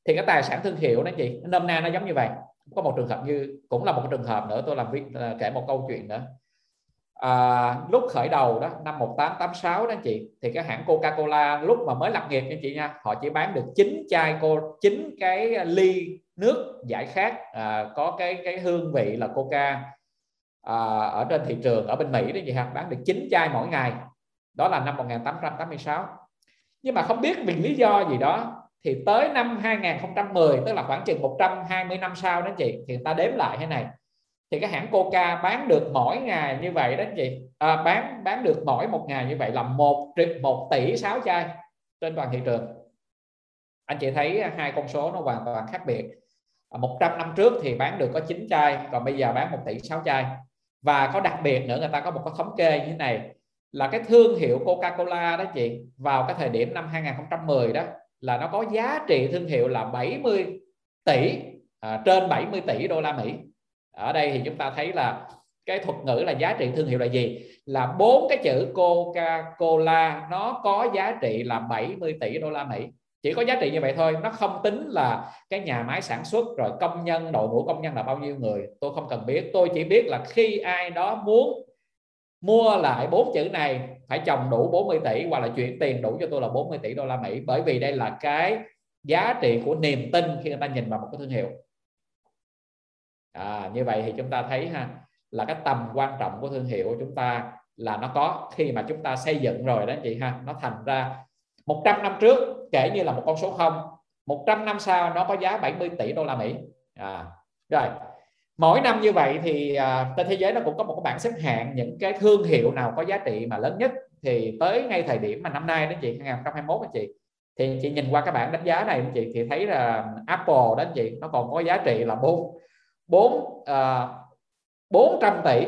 Thì cái tài sản thương hiệu đó chị nôm na nó giống như vậy. Có một trường hợp như, cũng là một trường hợp nữa, tôi làm việc kể một câu chuyện nữa à, lúc khởi đầu đó năm 1886 đó chị thì cái hãng Coca-Cola lúc mà mới lập nghiệp anh chị nha họ chỉ bán được chín chai cô chín cái ly nước giải khát à, có cái cái hương vị là Coca à, ở trên thị trường ở bên Mỹ đó chị ha bán được 9 chai mỗi ngày. Đó là năm 1886 nhưng mà không biết vì lý do gì đó thì tới năm 2010 tức là khoảng chừng 120 năm sau đó chị thì người ta đếm lại thế này thì cái hãng Coca bán được mỗi ngày như vậy đó chị. À, bán bán được mỗi một ngày như vậy là một một tỷ sáu chai trên toàn thị trường. Anh chị thấy hai con số nó hoàn toàn khác biệt. À, 100 năm trước thì bán được có 9 chai còn bây giờ bán 1 tỷ 6 chai. Và có đặc biệt nữa người ta có một cái thống kê như thế này là cái thương hiệu Coca-Cola đó chị vào cái thời điểm năm 2010 đó là nó có giá trị thương hiệu là 70 tỷ à, trên 70 tỷ đô la Mỹ ở đây thì chúng ta thấy là cái thuật ngữ là giá trị thương hiệu là gì? Là bốn cái chữ Coca-Cola, nó có giá trị là 70 tỷ đô la Mỹ. Chỉ có giá trị như vậy thôi, nó không tính là cái nhà máy sản xuất rồi công nhân, đội ngũ công nhân là bao nhiêu người. Tôi không cần biết. Tôi chỉ biết là khi ai đó muốn mua lại bốn chữ này, phải trồng đủ 40 tỷ hoặc là chuyển tiền đủ cho tôi là 40 tỷ đô la Mỹ. Bởi vì đây là cái giá trị của niềm tin khi người ta nhìn vào một cái thương hiệu à, như vậy thì chúng ta thấy ha là cái tầm quan trọng của thương hiệu của chúng ta là nó có khi mà chúng ta xây dựng rồi đó chị ha nó thành ra 100 năm trước kể như là một con số không 100 năm sau nó có giá 70 tỷ đô la Mỹ. À, rồi mỗi năm như vậy thì à, trên thế giới nó cũng có một cái bảng xếp hạng những cái thương hiệu nào có giá trị mà lớn nhất thì tới ngay thời điểm mà năm nay đó chị 2021 anh chị. Thì chị nhìn qua các bảng đánh giá này anh chị thì thấy là Apple đó chị nó còn có giá trị là bốn bốn à, 400 tỷ.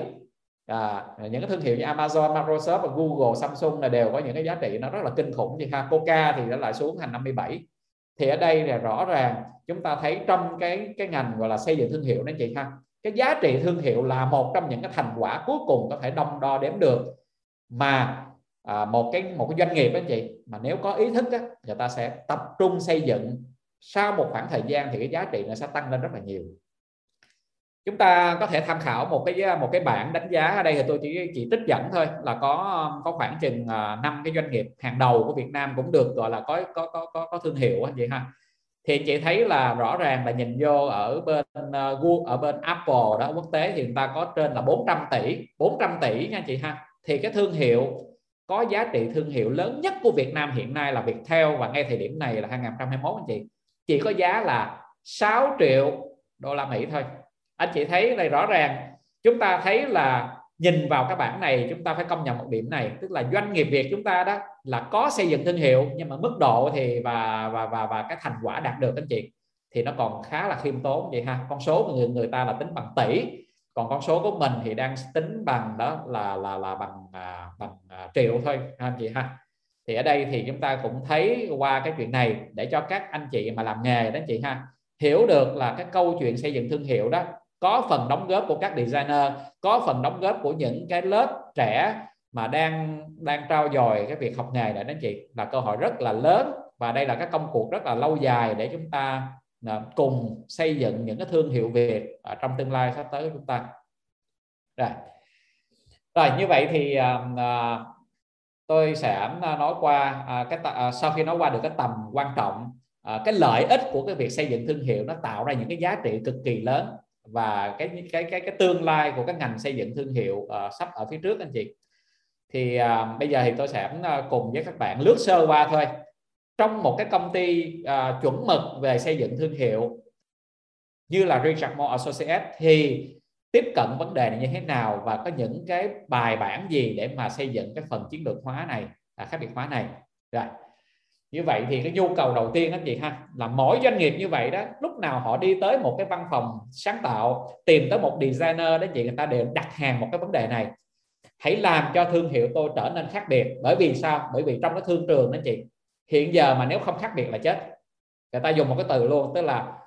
À, những cái thương hiệu như Amazon, Microsoft và Google, Samsung là đều có những cái giá trị nó rất là kinh khủng. Như ha Coca thì nó lại xuống thành 57 thì ở đây là rõ ràng chúng ta thấy trong cái cái ngành gọi là xây dựng thương hiệu đó chị ha cái giá trị thương hiệu là một trong những cái thành quả cuối cùng có thể đong đo đếm được mà à, một cái một cái doanh nghiệp đó chị mà nếu có ý thức á, người ta sẽ tập trung xây dựng. Sau một khoảng thời gian thì cái giá trị nó sẽ tăng lên rất là nhiều chúng ta có thể tham khảo một cái một cái bảng đánh giá ở đây thì tôi chỉ chỉ trích dẫn thôi là có có khoảng chừng à, năm cái doanh nghiệp hàng đầu của Việt Nam cũng được gọi là có có có có, có thương hiệu anh chị ha. Thì chị thấy là rõ ràng là nhìn vô ở bên à, Google ở bên Apple đó quốc tế thì người ta có trên là 400 tỷ 400 tỷ nha chị ha. Thì cái thương hiệu có giá trị thương hiệu lớn nhất của Việt Nam hiện nay là Viettel và ngay thời điểm này là 2021 anh chị. Chỉ có giá là 6 triệu đô la Mỹ thôi anh chị thấy này rõ ràng. Chúng ta thấy là nhìn vào cái bảng này chúng ta phải công nhận một điểm này. Tức là doanh nghiệp Việt chúng ta đó là có xây dựng thương hiệu nhưng mà mức độ thì và và và và cái thành quả đạt được anh chị thì nó còn khá là khiêm tốn vậy ha. Con số của người người ta là tính bằng tỷ. Còn con số của mình thì đang tính bằng đó là là là bằng à, bằng à, triệu thôi anh chị ha. Thì ở đây thì chúng ta cũng thấy qua cái chuyện này để cho các anh chị mà làm nghề đó anh chị ha hiểu được là cái câu chuyện xây dựng thương hiệu đó có phần đóng góp của các designer có phần đóng góp của những cái lớp trẻ mà đang đang trao dồi cái việc học nghề này đó chị. Là cơ hội rất là lớn và đây là các công cuộc rất là lâu dài để chúng ta à, cùng xây dựng những cái thương hiệu Việt ở trong tương lai sắp tới của chúng ta. Rồi. Rồi như vậy thì à, à tôi sẽ à, nói qua à, cái à, sau khi nói qua được cái tầm quan trọng à, cái lợi ích của cái việc xây dựng thương hiệu nó tạo ra những cái giá trị cực kỳ lớn và cái cái cái cái tương lai của các ngành xây dựng thương hiệu uh, sắp ở phía trước anh chị. Thì uh, bây giờ thì tôi sẽ ờ, cùng với các bạn lướt sơ qua thôi. Trong một cái công ty uh, chuẩn mực về xây dựng thương hiệu như là Richard Moore Associates thì tiếp cận vấn đề này như thế nào và có những cái bài bản gì để mà xây dựng cái phần chiến lược hóa này à, khác biệt hóa này? Rồi như vậy thì cái nhu cầu đầu tiên anh chị ha, là mỗi doanh nghiệp như vậy đó, lúc nào họ đi tới một cái văn phòng sáng tạo, tìm tới một designer đó chị, người ta đều đặt hàng một cái vấn đề này. Hãy làm cho thương hiệu tôi trở nên khác biệt. Bởi vì sao? Bởi vì trong cái thương trường đó chị, hiện giờ mà nếu không khác biệt là chết. Người ta dùng một cái từ luôn, tức là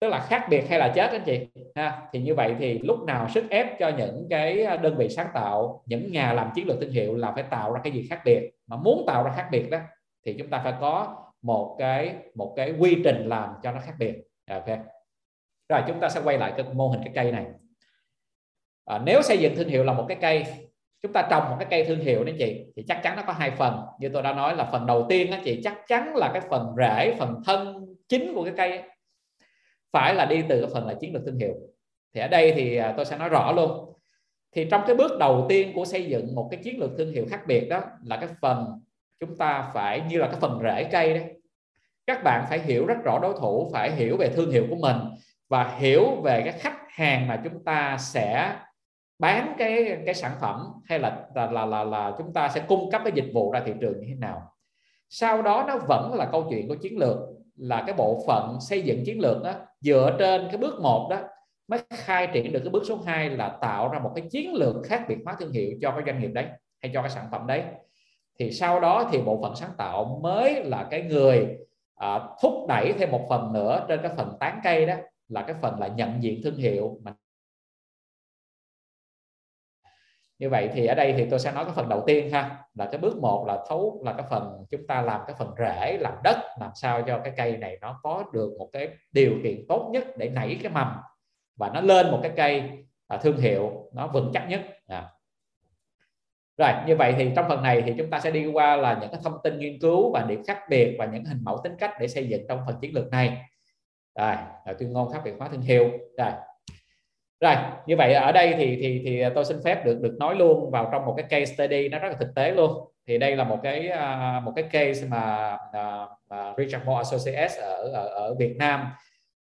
tức là khác biệt hay là chết anh chị, ha. Thì như vậy thì lúc nào sức ép cho những cái đơn vị sáng tạo, những nhà làm chiến lược thương hiệu là phải tạo ra cái gì khác biệt. Mà muốn tạo ra khác biệt đó thì chúng ta phải có một cái một cái quy trình làm cho nó khác biệt. À, ok. Rồi chúng ta sẽ quay lại cái mô hình cái cây này. À, nếu xây dựng thương hiệu là một cái cây chúng ta trồng một cái cây thương hiệu đấy chị thì chắc chắn nó có hai phần. Như tôi đã nói là phần đầu tiên đó chị chắc chắn là cái phần rễ phần thân chính của cái cây phải là đi từ cái phần là chiến lược thương hiệu. Thì ở đây thì à, tôi sẽ nói rõ luôn. Thì trong cái bước đầu tiên của xây dựng một cái chiến lược thương hiệu khác biệt đó là cái phần chúng ta phải như là cái phần rễ cây đấy. Các bạn phải hiểu rất rõ đối thủ phải hiểu về thương hiệu của mình và hiểu về cái khách hàng mà chúng ta sẽ bán cái cái sản phẩm hay là là là là, là chúng ta sẽ cung cấp cái dịch vụ ra thị trường như thế nào. Sau đó nó vẫn là câu chuyện của chiến lược là cái bộ phận xây dựng chiến lược đó dựa trên cái bước một đó mới khai triển được cái bước số 2 là tạo ra một cái chiến lược khác biệt hóa thương hiệu cho cái doanh nghiệp đấy hay cho cái sản phẩm đấy thì sau đó thì bộ phận sáng tạo mới là cái người à, thúc đẩy thêm một phần nữa trên cái phần tán cây đó là cái phần là nhận diện thương hiệu mà như vậy thì ở đây thì tôi sẽ nói cái phần đầu tiên ha là cái bước một là thấu là cái phần chúng ta làm cái phần rễ làm đất làm sao cho cái cây này nó có được một cái điều kiện tốt nhất để nảy cái mầm và nó lên một cái cây à, thương hiệu nó vững chắc nhất à rồi như vậy thì trong phần này thì chúng ta sẽ đi qua là những cái thông tin nghiên cứu và điểm khác biệt và những hình mẫu tính cách để xây dựng trong phần chiến lược này. Rồi tuyên ngôn khác biệt hóa thương hiệu. Rồi. Rồi như vậy ở đây thì thì thì tôi xin phép được được nói luôn vào trong một cái case study nó rất là thực tế luôn. Thì đây là một cái à, một cái case mà uh, Richard Moore Associates ở, ở ở Việt Nam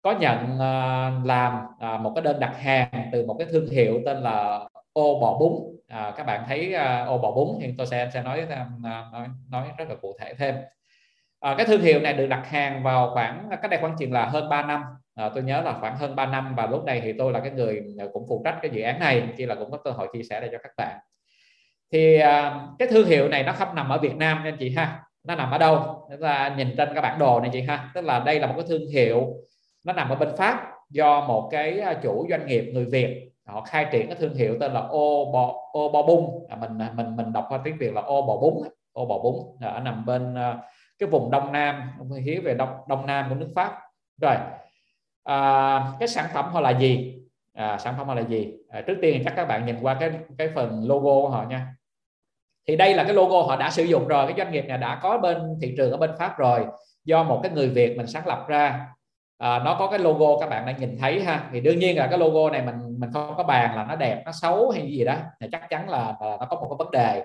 có nhận uh, làm uh, một cái đơn đặt hàng từ một cái thương hiệu tên là ô bò bún à, các bạn thấy à, ô bò bún thì tôi sẽ sẽ nói uh, nói nói rất là cụ thể thêm. À, cái thương hiệu này được đặt hàng vào khoảng cách đây khoảng chừng là hơn 3 năm. À, tôi nhớ là khoảng hơn 3 năm và lúc này thì tôi là cái người cũng phụ trách cái dự án này chỉ là cũng có cơ hội chia sẻ đây cho các bạn. Thì à, cái thương hiệu này nó không nằm ở Việt Nam nha chị ha. Nó nằm ở đâu? Chúng ta nhìn trên cái bản đồ này chị ha. Tức là đây là một cái thương hiệu nó nằm ở bên Pháp do một cái à, chủ doanh nghiệp người Việt họ khai triển cái thương hiệu tên là ô bò ô bò bung. À, mình à, mình mình đọc qua tiếng Việt là ô bò bún ô bò bún. À, ở nằm bên à, cái vùng đông nam ông hiếu về đông đông nam của nước pháp. Rồi à, cái sản phẩm họ là gì? À, sản phẩm họ là gì? À, trước tiên chắc các bạn nhìn qua cái cái phần logo của họ nha. Thì đây là cái logo họ đã sử dụng rồi cái doanh nghiệp này đã có bên thị trường ở bên pháp rồi do một cái người việt mình sáng lập ra à, nó có cái logo các bạn đang nhìn thấy ha. Thì đương nhiên là cái logo này mình mình không có bàn là nó đẹp nó xấu hay gì đó thì chắc chắn là, là nó có một cái vấn đề.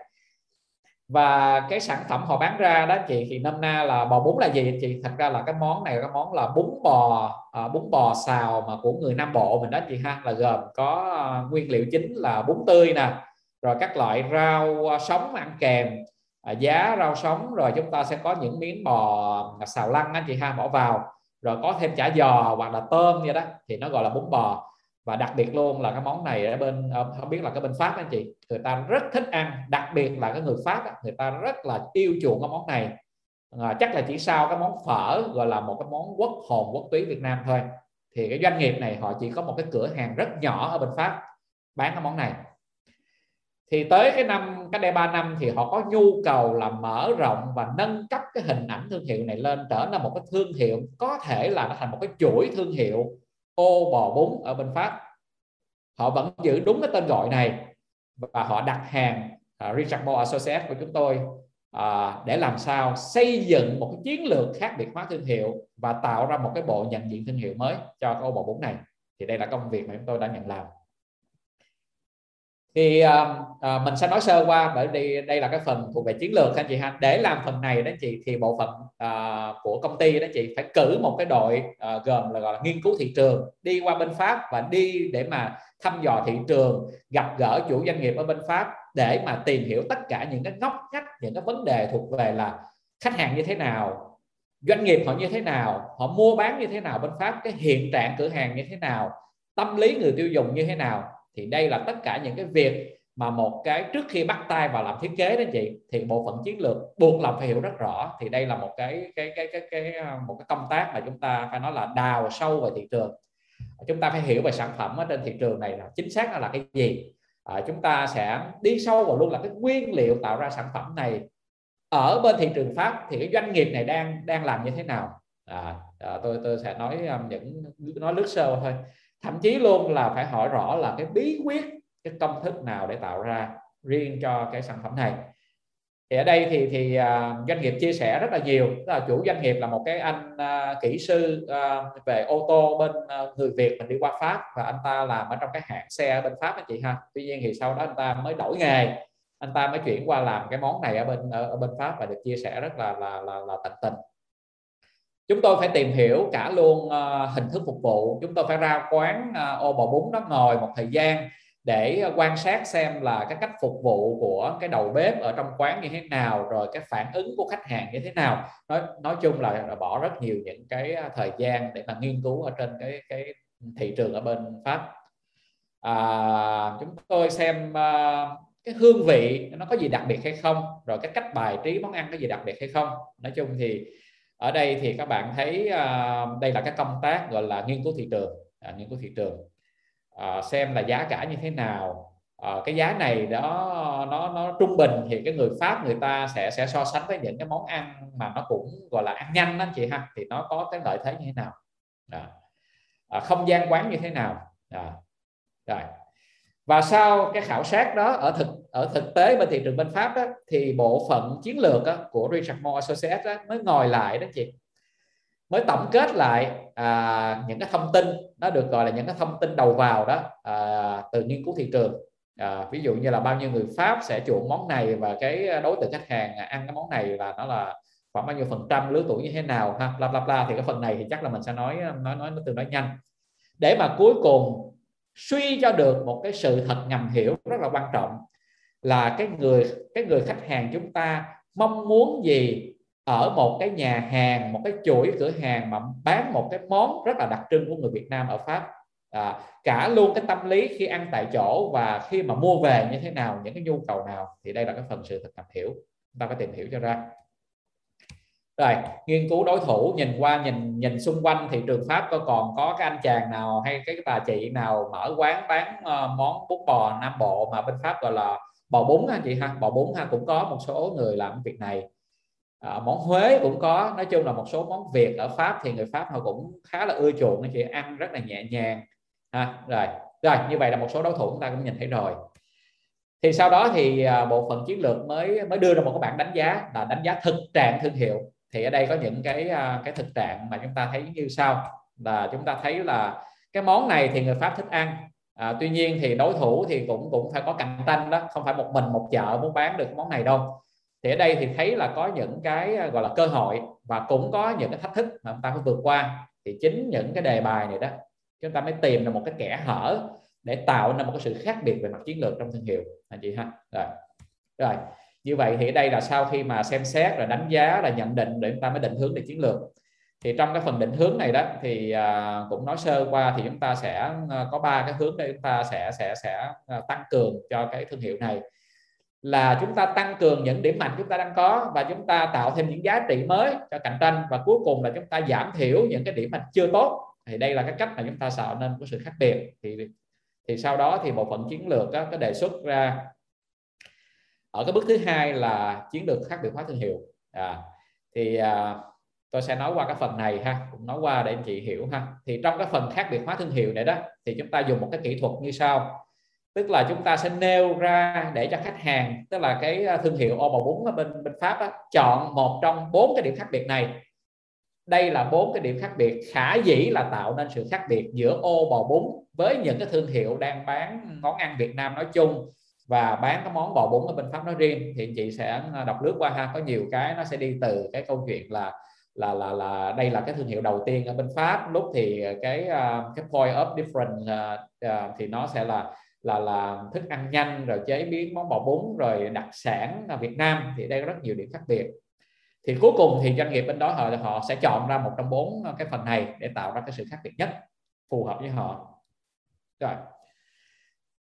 Và cái sản phẩm họ bán ra đó chị thì năm na là bò bún là gì chị? Thật ra là cái món này cái món là bún bò à, bún bò xào mà của người Nam Bộ mình đó chị ha. Là gồm có ờ, nguyên liệu chính là bún tươi nè rồi các loại rau sống ăn kèm à, giá rau sống rồi chúng ta sẽ có những miếng bò xào lăn anh chị ha bỏ vào rồi có thêm chả giò hoặc là tôm như đó thì nó gọi là bún bò. Và đặc biệt luôn là cái món này ở bên không biết là cái bên pháp anh chị người ta rất thích ăn đặc biệt là cái người pháp người ta rất là yêu chuộng cái món này. À, chắc là chỉ sau cái món phở gọi là một cái món quốc hồn quốc túy Việt Nam thôi. Thì cái doanh nghiệp này họ chỉ có một cái cửa hàng rất nhỏ ở bên Pháp bán cái món này thì tới cái năm cái đây 3 năm thì họ có nhu cầu là mở rộng và nâng cấp cái hình ảnh thương hiệu này lên trở thành một cái thương hiệu có thể là nó thành một cái chuỗi thương hiệu ô bò bún ở bên Pháp. Họ vẫn giữ đúng cái tên gọi này và họ đặt hàng uh, Richard Moore Associates của chúng tôi uh, để làm sao xây dựng một cái chiến lược khác biệt hóa thương hiệu và tạo ra một cái bộ nhận diện thương hiệu mới cho cái ô bò bún này. Thì đây là công việc mà chúng tôi đã nhận làm thì à, à, mình sẽ nói sơ qua bởi vì đây là cái phần thuộc về chiến lược anh chị ha. Để làm phần này đó chị thì bộ phận à, của công ty đó chị phải cử một cái đội à, gồm là gọi là nghiên cứu thị trường đi qua bên pháp và đi để mà thăm dò thị trường gặp gỡ chủ doanh nghiệp ở bên pháp để mà tìm hiểu tất cả những cái ngóc ngách những cái vấn đề thuộc về là khách hàng như thế nào doanh nghiệp họ như thế nào họ mua bán như thế nào bên pháp cái hiện trạng cửa hàng như thế nào tâm lý người tiêu dùng như thế nào thì đây là tất cả những cái việc mà một cái trước khi bắt tay vào làm thiết kế đó chị thì bộ phận chiến lược buộc lòng phải hiểu rất rõ. Thì đây là một cái cái cái cái cái à, một cái công tác mà chúng ta phải nói là đào sâu về thị trường. Chúng ta phải hiểu về sản phẩm ở trên thị trường này là chính xác là cái gì. À, chúng ta sẽ đi sâu vào luôn là cái nguyên liệu tạo ra sản phẩm này ở bên thị trường pháp thì cái doanh nghiệp này đang đang làm như thế nào. À, à, tôi tôi sẽ nói à, những nói lướt sơ thôi thậm chí luôn là phải hỏi rõ là cái bí quyết cái công thức nào để tạo ra riêng cho cái sản phẩm này. Thì ở đây thì thì à, doanh nghiệp chia sẻ rất là nhiều. Tức là chủ doanh nghiệp là một cái anh à, kỹ sư à, về ô tô bên người Việt mình đi qua Pháp và anh ta làm ở trong cái hãng xe bên Pháp anh chị ha. Tuy nhiên thì sau đó anh ta mới đổi nghề. Anh ta mới chuyển qua làm cái món này ở bên ở, ở bên Pháp và được chia sẻ rất là là là, là tận tình chúng tôi phải tìm hiểu cả luôn uh, hình thức phục vụ. Chúng tôi phải ra quán uh, ô bò bún đó ngồi một thời gian để ờ, quan sát xem là cái cách phục vụ của cái đầu bếp ở trong quán như thế nào rồi cái phản ứng của khách hàng như thế nào. Nói nói chung là bỏ rất nhiều những cái thời gian để mà nghiên cứu ở trên cái cái thị trường ở bên pháp. À, chúng tôi xem uh, cái hương vị nó có gì đặc biệt hay không rồi cái cách bài trí món ăn có gì đặc biệt hay không. Nói chung thì ở đây thì các bạn thấy uh, đây là các công tác gọi là nghiên cứu thị trường à, nghiên cứu thị trường. À, xem là giá cả như thế nào. À, cái giá này đó nó nó trung bình thì cái người Pháp người ta sẽ sẽ so sánh với những cái món ăn mà nó cũng gọi là ăn nhanh đó chị ha thì nó có cái lợi thế như thế nào. À, à, không gian quán như thế nào. À, rồi và sau cái khảo sát đó ở thực ở thực tế bên thị trường bên Pháp đó, thì bộ phận chiến lược đó, của Richard Moore Associates đó, mới ngồi lại đó chị. Mới tổng kết lại à, những cái thông tin nó được gọi là những cái thông tin đầu vào đó à, từ nghiên cứu thị trường. À, ví dụ như là bao nhiêu người Pháp sẽ chuộng món này và cái đối tượng khách hàng ăn cái món này là nó là khoảng bao nhiêu phần trăm lứa tuổi như thế nào ha bla bla bla. Thì cái phần này thì chắc là mình sẽ nói nói nói nó từ nói nhanh. Để mà cuối cùng suy cho được một cái sự thật ngầm hiểu rất là quan trọng là cái người cái người khách hàng chúng ta mong muốn gì ở một cái nhà hàng một cái chuỗi cửa hàng mà bán một cái món rất là đặc trưng của người Việt Nam ở Pháp. À, cả luôn cái tâm lý khi ăn tại chỗ và khi mà mua về như thế nào những cái nhu cầu nào thì đây là cái phần sự thật tập hiểu. Chúng ta phải tìm hiểu cho ra rồi nghiên cứu đối thủ nhìn qua nhìn nhìn xung quanh thị trường Pháp có còn có cái anh chàng nào hay cái bà chị nào mở quán bán uh, món bún bò Nam Bộ mà bên Pháp gọi là bò bún ha chị ha? Bò bún ha cũng có một số người làm việc này. À, món Huế cũng có nói chung là một số món Việt ở Pháp thì người Pháp họ cũng khá là ưa chuộng nó chỉ ăn rất là nhẹ nhàng ha? Rồi rồi như vậy là một số đối thủ chúng ta cũng nhìn thấy rồi. Thì sau đó thì ờ, bộ phận chiến lược mới mới đưa ra một cái bản đánh giá là đánh giá thực trạng thương hiệu thì ở đây có những cái à, cái thực trạng mà chúng ta thấy như sau. Là chúng ta thấy là cái món này thì người Pháp thích ăn. À, tuy nhiên thì đối thủ thì cũng cũng phải có cạnh tranh đó không phải một mình một chợ muốn bán được món này đâu. Thì ở đây thì thấy là có những cái à, gọi là cơ hội và cũng có những cái thách thức mà chúng ta phải vượt qua. Thì chính những cái đề bài này đó chúng ta mới tìm được một cái kẻ hở để tạo ra một cái sự khác biệt về mặt chiến lược trong thương hiệu. Anh chị ha. Rồi. Rồi như vậy thì đây là sau khi mà xem xét rồi đánh giá là nhận định để chúng ta mới định hướng để chiến lược. Thì trong cái phần định hướng này đó thì à, cũng nói sơ qua thì chúng ta sẽ à, có ba cái hướng để chúng ta sẽ sẽ sẽ à, tăng cường cho cái thương hiệu này. Là chúng ta tăng cường những điểm mạnh chúng ta đang có và chúng ta tạo thêm những giá trị mới cho cạnh tranh và cuối cùng là chúng ta giảm thiểu những cái điểm mạnh chưa tốt. Thì đây là cái cách mà chúng ta tạo nên có sự khác biệt. Thì thì sau đó thì bộ phận chiến lược đó, có đề xuất ra ở cái bước thứ hai là chiến lược khác biệt hóa thương hiệu. À, thì à, tôi sẽ nói qua cái phần này ha cũng nói qua để anh chị hiểu ha. Thì trong cái phần khác biệt hóa thương hiệu này đó thì chúng ta dùng một cái kỹ thuật như sau. Tức là chúng ta sẽ nêu ra để cho khách hàng tức là cái à, thương hiệu ô bò bún ở bên bên pháp đó, chọn một trong bốn cái điểm khác biệt này. Đây là bốn cái điểm khác biệt khả dĩ là tạo nên sự khác biệt giữa ô bò bún với những cái thương hiệu đang bán món ăn Việt Nam nói chung và bán cái món bò bún ở bên Pháp nói riêng, thì chị sẽ ờ, đọc lướt qua ha. Có nhiều cái nó sẽ đi từ cái câu chuyện là là là là đây là cái thương hiệu đầu tiên ở bên Pháp. Lúc thì ờ, cái ờ, cái point of difference thì nó sẽ là là là thức ăn nhanh, rồi chế biến món bò bún, rồi đặc sản ở Việt Nam. Thì đây có rất nhiều điểm khác biệt. Thì cuối cùng thì doanh nghiệp bên đó họ họ sẽ chọn ra một trong bốn cái phần này để tạo ra cái sự khác biệt nhất, phù hợp với họ. Rồi.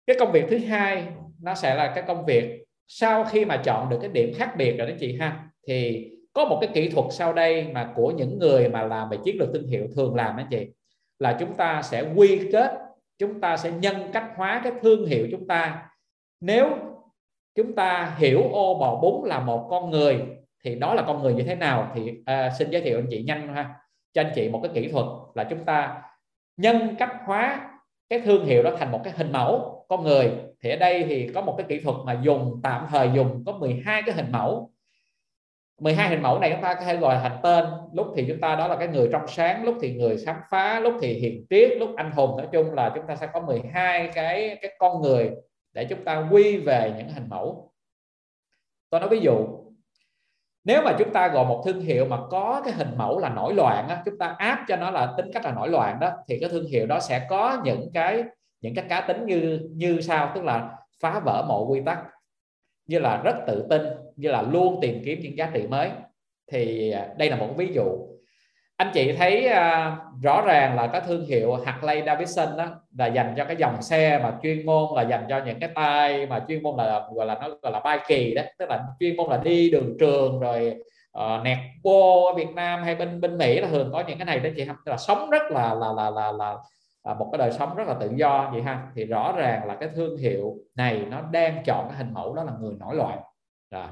Cái công việc thứ hai nó sẽ là cái công việc. Sau khi mà chọn được cái điểm khác biệt rồi đó chị ha thì có một cái kỹ thuật sau đây mà của những người mà làm về chiến lược thương hiệu thường làm đó chị là chúng ta sẽ quy kết chúng ta sẽ nhân cách hóa cái thương hiệu chúng ta. Nếu chúng ta hiểu ô bò bún là một con người thì đó là con người như thế nào thì à, xin giới thiệu anh chị nhanh ha. Cho anh chị một cái kỹ thuật là chúng ta nhân cách hóa cái thương hiệu đó thành một cái hình mẫu. Con người thì ở đây thì có một cái kỹ thuật mà dùng, tạm thời dùng có 12 cái hình mẫu. 12 hình mẫu này chúng ta có thể gọi thành tên. Lúc thì chúng ta đó là cái người trong sáng, lúc thì người khám phá, lúc thì hiền triết, lúc anh hùng. Nói chung là chúng ta sẽ có 12 cái cái con người để chúng ta quy về những hình mẫu. Tôi nói ví dụ nếu mà chúng ta gọi một thương hiệu mà có cái hình mẫu là nổi loạn á, chúng ta áp cho nó là tính cách là nổi loạn đó thì cái thương hiệu đó sẽ có những cái những cái cá tính như như sao tức là phá vỡ mọi quy tắc. Như là rất tự tin như là luôn tìm kiếm những giá trị mới. Thì à, đây là một ví dụ anh chị thấy uh, rõ ràng là cái thương hiệu Harley Davidson đó là dành cho cái dòng xe mà chuyên môn là dành cho những cái tay mà chuyên môn là gọi là nó gọi là bay kỳ đó tức là chuyên môn là đi đường trường rồi uh, nẹt bô ở Việt Nam hay bên bên Mỹ là thường có những cái này đó chị không là sống rất là là là là, là à, một cái đời sống rất là tự do vậy ha. Thì rõ ràng là cái thương hiệu này nó đang chọn cái hình mẫu đó là người nổi loạn. Rồi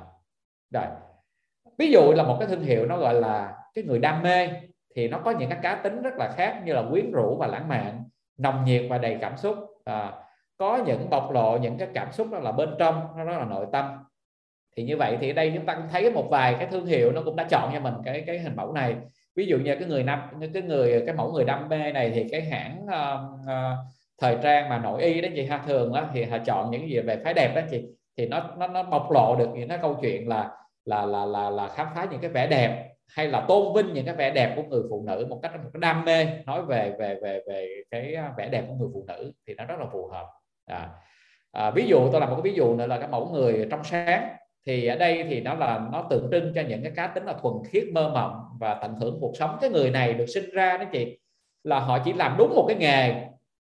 rồi. Ví dụ là một cái thương hiệu nó gọi là cái người đam mê thì nó có những cái cá tính rất là khác như là quyến rũ và lãng mạn nồng nhiệt và đầy cảm xúc. À, có những bộc lộ những cái cảm xúc đó là bên trong nó rất là nội tâm. Thì như vậy thì ở đây chúng ta cũng thấy một vài cái thương hiệu nó cũng đã chọn cho mình cái cái hình mẫu này. Ví dụ như cái người nam cái người cái mẫu người đam mê này thì cái hãng uh, uh, thời trang mà nội y đó chị ha thường đó, thì họ chọn những gì về phái đẹp đó chị. Thì nó nó nó bộc lộ được những cái câu chuyện là là là là là khám phá những cái vẻ đẹp hay là tôn vinh những cái vẻ đẹp của người phụ nữ một cách một cái đam mê nói về về về về cái à, vẻ đẹp của người phụ nữ thì nó rất là phù hợp. À, à, ví dụ tôi làm một cái ví dụ nữa là cái mẫu người trong sáng. Thì ở đây thì nó là nó tượng trưng cho những cái cá tính là thuần khiết mơ mộng và tận hưởng cuộc sống. Cái người này được sinh ra đó chị là họ chỉ làm đúng một cái nghề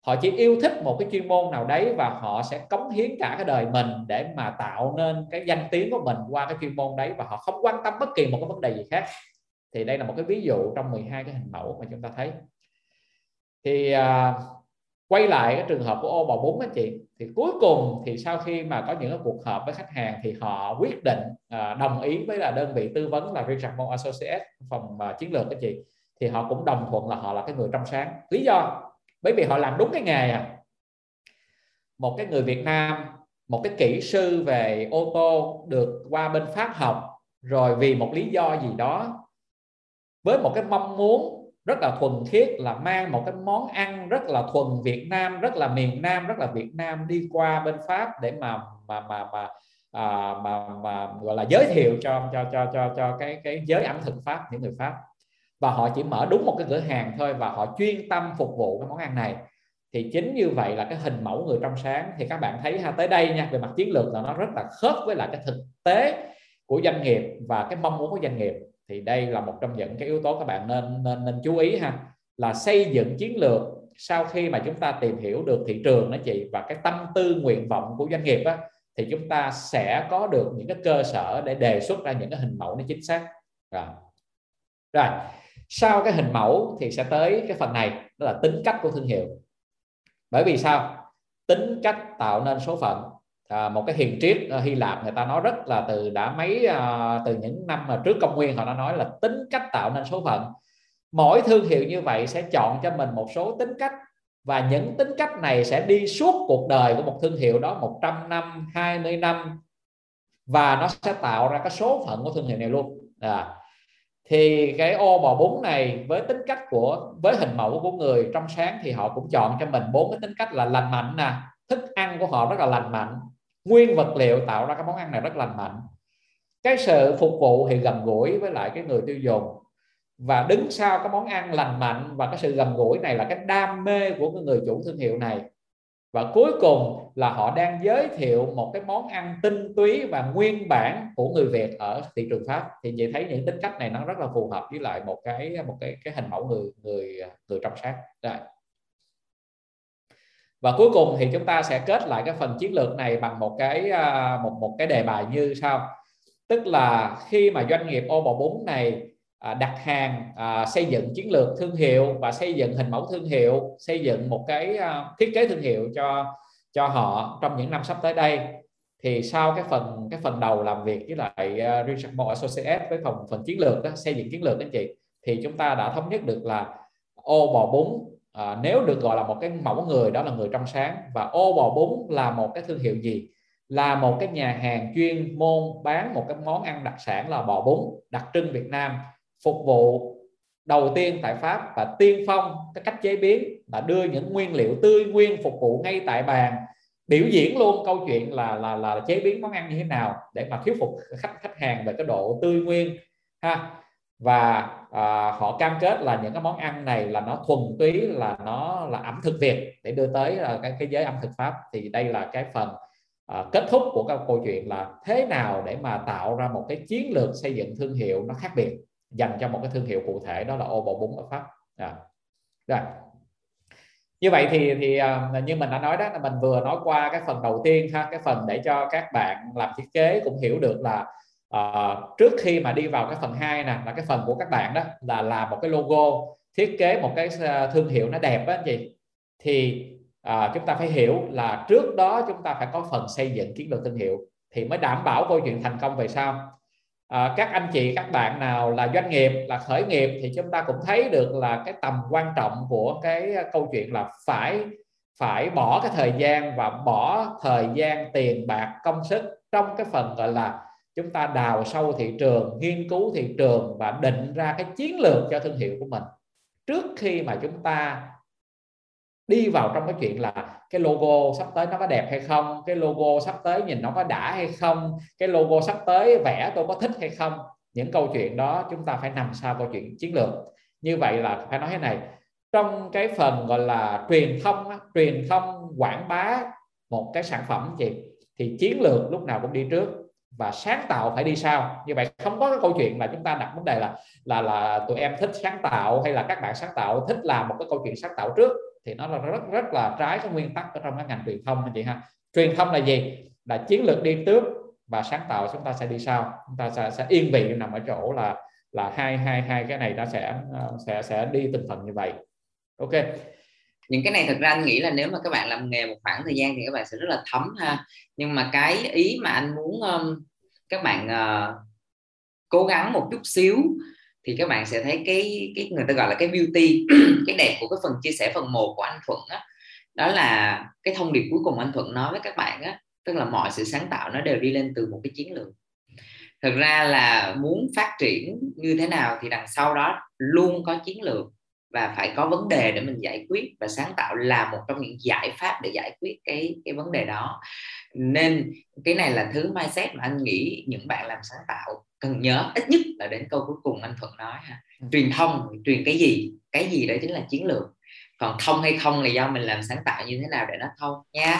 họ chỉ yêu thích một cái chuyên môn nào đấy và họ sẽ cống hiến cả cái đời mình để mà tạo nên cái danh tiếng của mình qua cái chuyên môn đấy và họ không quan tâm bất kỳ một cái vấn đề gì khác. Thì đây là một cái ví dụ trong 12 cái hình mẫu mà chúng ta thấy. Thì à, quay lại cái trường hợp của ô bò bốn anh chị thì cuối cùng thì sau khi mà có những cái cuộc họp với khách hàng thì họ quyết định à, đồng ý với là đơn vị tư vấn là Richard Moore Associates phòng à, chiến lược anh chị. Thì họ cũng đồng thuận là họ là cái người trong sáng. Lý do bởi vì họ làm đúng cái nghề à. Một cái người Việt Nam một cái kỹ sư về ô tô được qua bên Pháp học rồi vì một lý do gì đó với một cái mong muốn rất là thuần khiết là mang một cái món ăn rất là thuần Việt Nam rất là miền Nam rất là Việt Nam đi qua bên Pháp để mà mà mà mà à, mà, mà gọi là giới thiệu cho cho cho cho cho cái cái giới ẩm thực Pháp những người Pháp và họ chỉ mở đúng một cái cửa hàng thôi và họ chuyên tâm phục vụ cái món ăn này. Thì chính như vậy là cái hình mẫu người trong sáng. Thì các bạn thấy ha tới đây nha về mặt chiến lược là nó rất là khớp với lại cái thực tế của doanh nghiệp và cái mong muốn của doanh nghiệp. Thì đây là một trong những cái yếu tố các bạn nên nên nên chú ý ha là xây dựng chiến lược sau khi mà chúng ta tìm hiểu được thị trường đó chị và cái tâm tư nguyện vọng của doanh nghiệp á, thì chúng ta sẽ có được những cái cơ sở để đề xuất ra những cái hình mẫu nó chính xác. Rồi. Rồi sau cái hình mẫu thì sẽ tới cái phần này đó là tính cách của thương hiệu. Bởi vì sao? Tính cách tạo nên số phận. À, một cái hiền triết à, Hy Lạp người ta nói rất là từ đã mấy à, từ những năm mà trước công nguyên họ đã nói là tính cách tạo nên số phận. Mỗi thương hiệu như vậy sẽ chọn cho mình một số tính cách và những tính cách này sẽ đi suốt cuộc đời của một thương hiệu đó 100 năm 20 năm và nó sẽ tạo ra cái số phận của thương hiệu này luôn. À thì cái ô bò bún này với tính cách của, với hình mẫu của người trong sáng thì họ cũng chọn cho mình bốn cái tính cách là lành mạnh nè, thức ăn của họ rất là lành mạnh, nguyên vật liệu tạo ra cái món ăn này rất lành mạnh. Cái sự phục vụ thì gần gũi với lại cái người tiêu dùng. Và đứng sau cái món ăn lành mạnh và cái sự gần gũi này là cái đam mê của cái người chủ thương hiệu này và cuối cùng là họ đang giới thiệu một cái món ăn tinh túy và nguyên bản của người Việt ở thị trường Pháp. Thì chị thấy những tính cách này nó rất là phù hợp với lại một cái một cái cái hình mẫu người người người trong sáng Đây dạ. và cuối cùng thì chúng ta sẽ kết lại cái phần chiến lược này bằng một cái à, một một cái đề bài như sau. Tức là khi mà doanh nghiệp ô bò bún này À, đặt hàng à, xây dựng chiến lược thương hiệu và xây dựng hình mẫu thương hiệu xây dựng một cái à, thiết kế thương hiệu cho cho họ trong những năm sắp tới đây. Thì sau cái phần cái phần đầu làm việc với lại Richard Moore Associates với phòng phần chiến lược đó, xây dựng chiến lược anh chị thì chúng ta đã thống nhất được là ô bò bún à, nếu được gọi là một cái mẫu người đó là người trong sáng. Và ô bò bún là một cái thương hiệu gì? Là một cái nhà hàng chuyên môn bán một cái món ăn đặc sản là bò bún đặc trưng Việt Nam phục vụ đầu tiên tại Pháp và tiên phong cái cách chế biến là đưa những nguyên liệu tươi nguyên phục vụ ngay tại bàn. Biểu diễn luôn câu chuyện là là là chế biến món ăn như thế nào để mà thuyết phục khách khách hàng về cái độ tươi nguyên ha. Và à, họ cam kết là những cái món ăn này là nó thuần túy là nó là ẩm thực Việt. Để đưa tới là cái cái giới ẩm thực Pháp thì đây là cái phần à, kết thúc của các câu chuyện là thế nào để mà tạo ra một cái chiến lược xây dựng thương hiệu nó khác biệt dành cho một cái thương hiệu cụ thể đó là ô bộ bún ở Pháp. À. rồi. Như vậy thì thì à, như mình đã nói đó là mình vừa nói qua cái phần đầu tiên ha cái phần để cho các bạn làm thiết kế cũng hiểu được là uh, trước khi mà đi vào cái phần 2 nè là cái phần của các bạn đó là làm một cái logo thiết kế một cái à, thương hiệu nó đẹp á chị. Thì uh, chúng ta phải hiểu là trước đó chúng ta phải có phần xây dựng chiến lược thương hiệu thì mới đảm bảo câu chuyện thành công về sau à, các anh chị các bạn nào là doanh nghiệp là khởi nghiệp thì chúng ta cũng thấy được là cái tầm quan trọng của cái ờ, câu chuyện là phải phải bỏ cái thời gian và bỏ thời gian tiền bạc công sức trong cái phần gọi là chúng ta đào sâu thị trường nghiên cứu thị trường và định ra cái chiến lược cho thương hiệu của mình. Trước khi mà chúng ta đi vào trong cái chuyện là cái logo sắp tới nó có đẹp hay không, cái logo sắp tới nhìn nó có đã hay không, cái logo sắp tới vẽ tôi có thích hay không. Những câu chuyện đó chúng ta phải nằm sau câu chuyện chiến lược. Như vậy là phải nói thế này, trong cái phần gọi là truyền thông truyền thông quảng bá một cái sản phẩm gì, thì chiến lược lúc nào cũng đi trước và sáng tạo phải đi sau. Như vậy không có cái câu chuyện là chúng ta đặt vấn đề là là là tụi em thích sáng tạo hay là các bạn sáng tạo thích làm một cái câu chuyện sáng tạo trước thì nó là rất rất là trái cái nguyên tắc ở trong cái ngành truyền thông anh chị ha. Truyền thông là gì? Là chiến lược đi trước và sáng tạo chúng ta sẽ đi sau. Chúng ta sẽ, sẽ yên vị nằm ở chỗ là là hai hai hai cái này nó sẽ ờ, sẽ sẽ đi từng phần như vậy. Ok. Những cái này thực ra anh nghĩ là nếu mà các bạn làm nghề một khoảng thời gian thì các bạn sẽ rất là thấm ha. Nhưng mà cái ý mà anh muốn um, các bạn uh, cố gắng một chút xíu thì các bạn sẽ thấy cái cái người ta gọi là cái beauty, cái đẹp của cái phần chia sẻ phần 1 của anh Thuận á đó. đó là cái thông điệp cuối cùng anh Thuận nói với các bạn á, tức là mọi sự sáng tạo nó đều đi lên từ một cái chiến lược thực ra là muốn phát triển như thế nào thì đằng sau đó luôn có chiến lược và phải có vấn đề để mình giải quyết và sáng tạo là một trong những giải pháp để giải quyết cái cái vấn đề đó nên cái này là thứ mindset mà anh nghĩ những bạn làm sáng tạo cần nhớ ít nhất là đến câu cuối cùng anh thuận nói ha. Ừ. truyền thông truyền cái gì? Cái gì đó chính là chiến lược. Còn thông hay không là do mình làm sáng tạo như thế nào để nó thông nha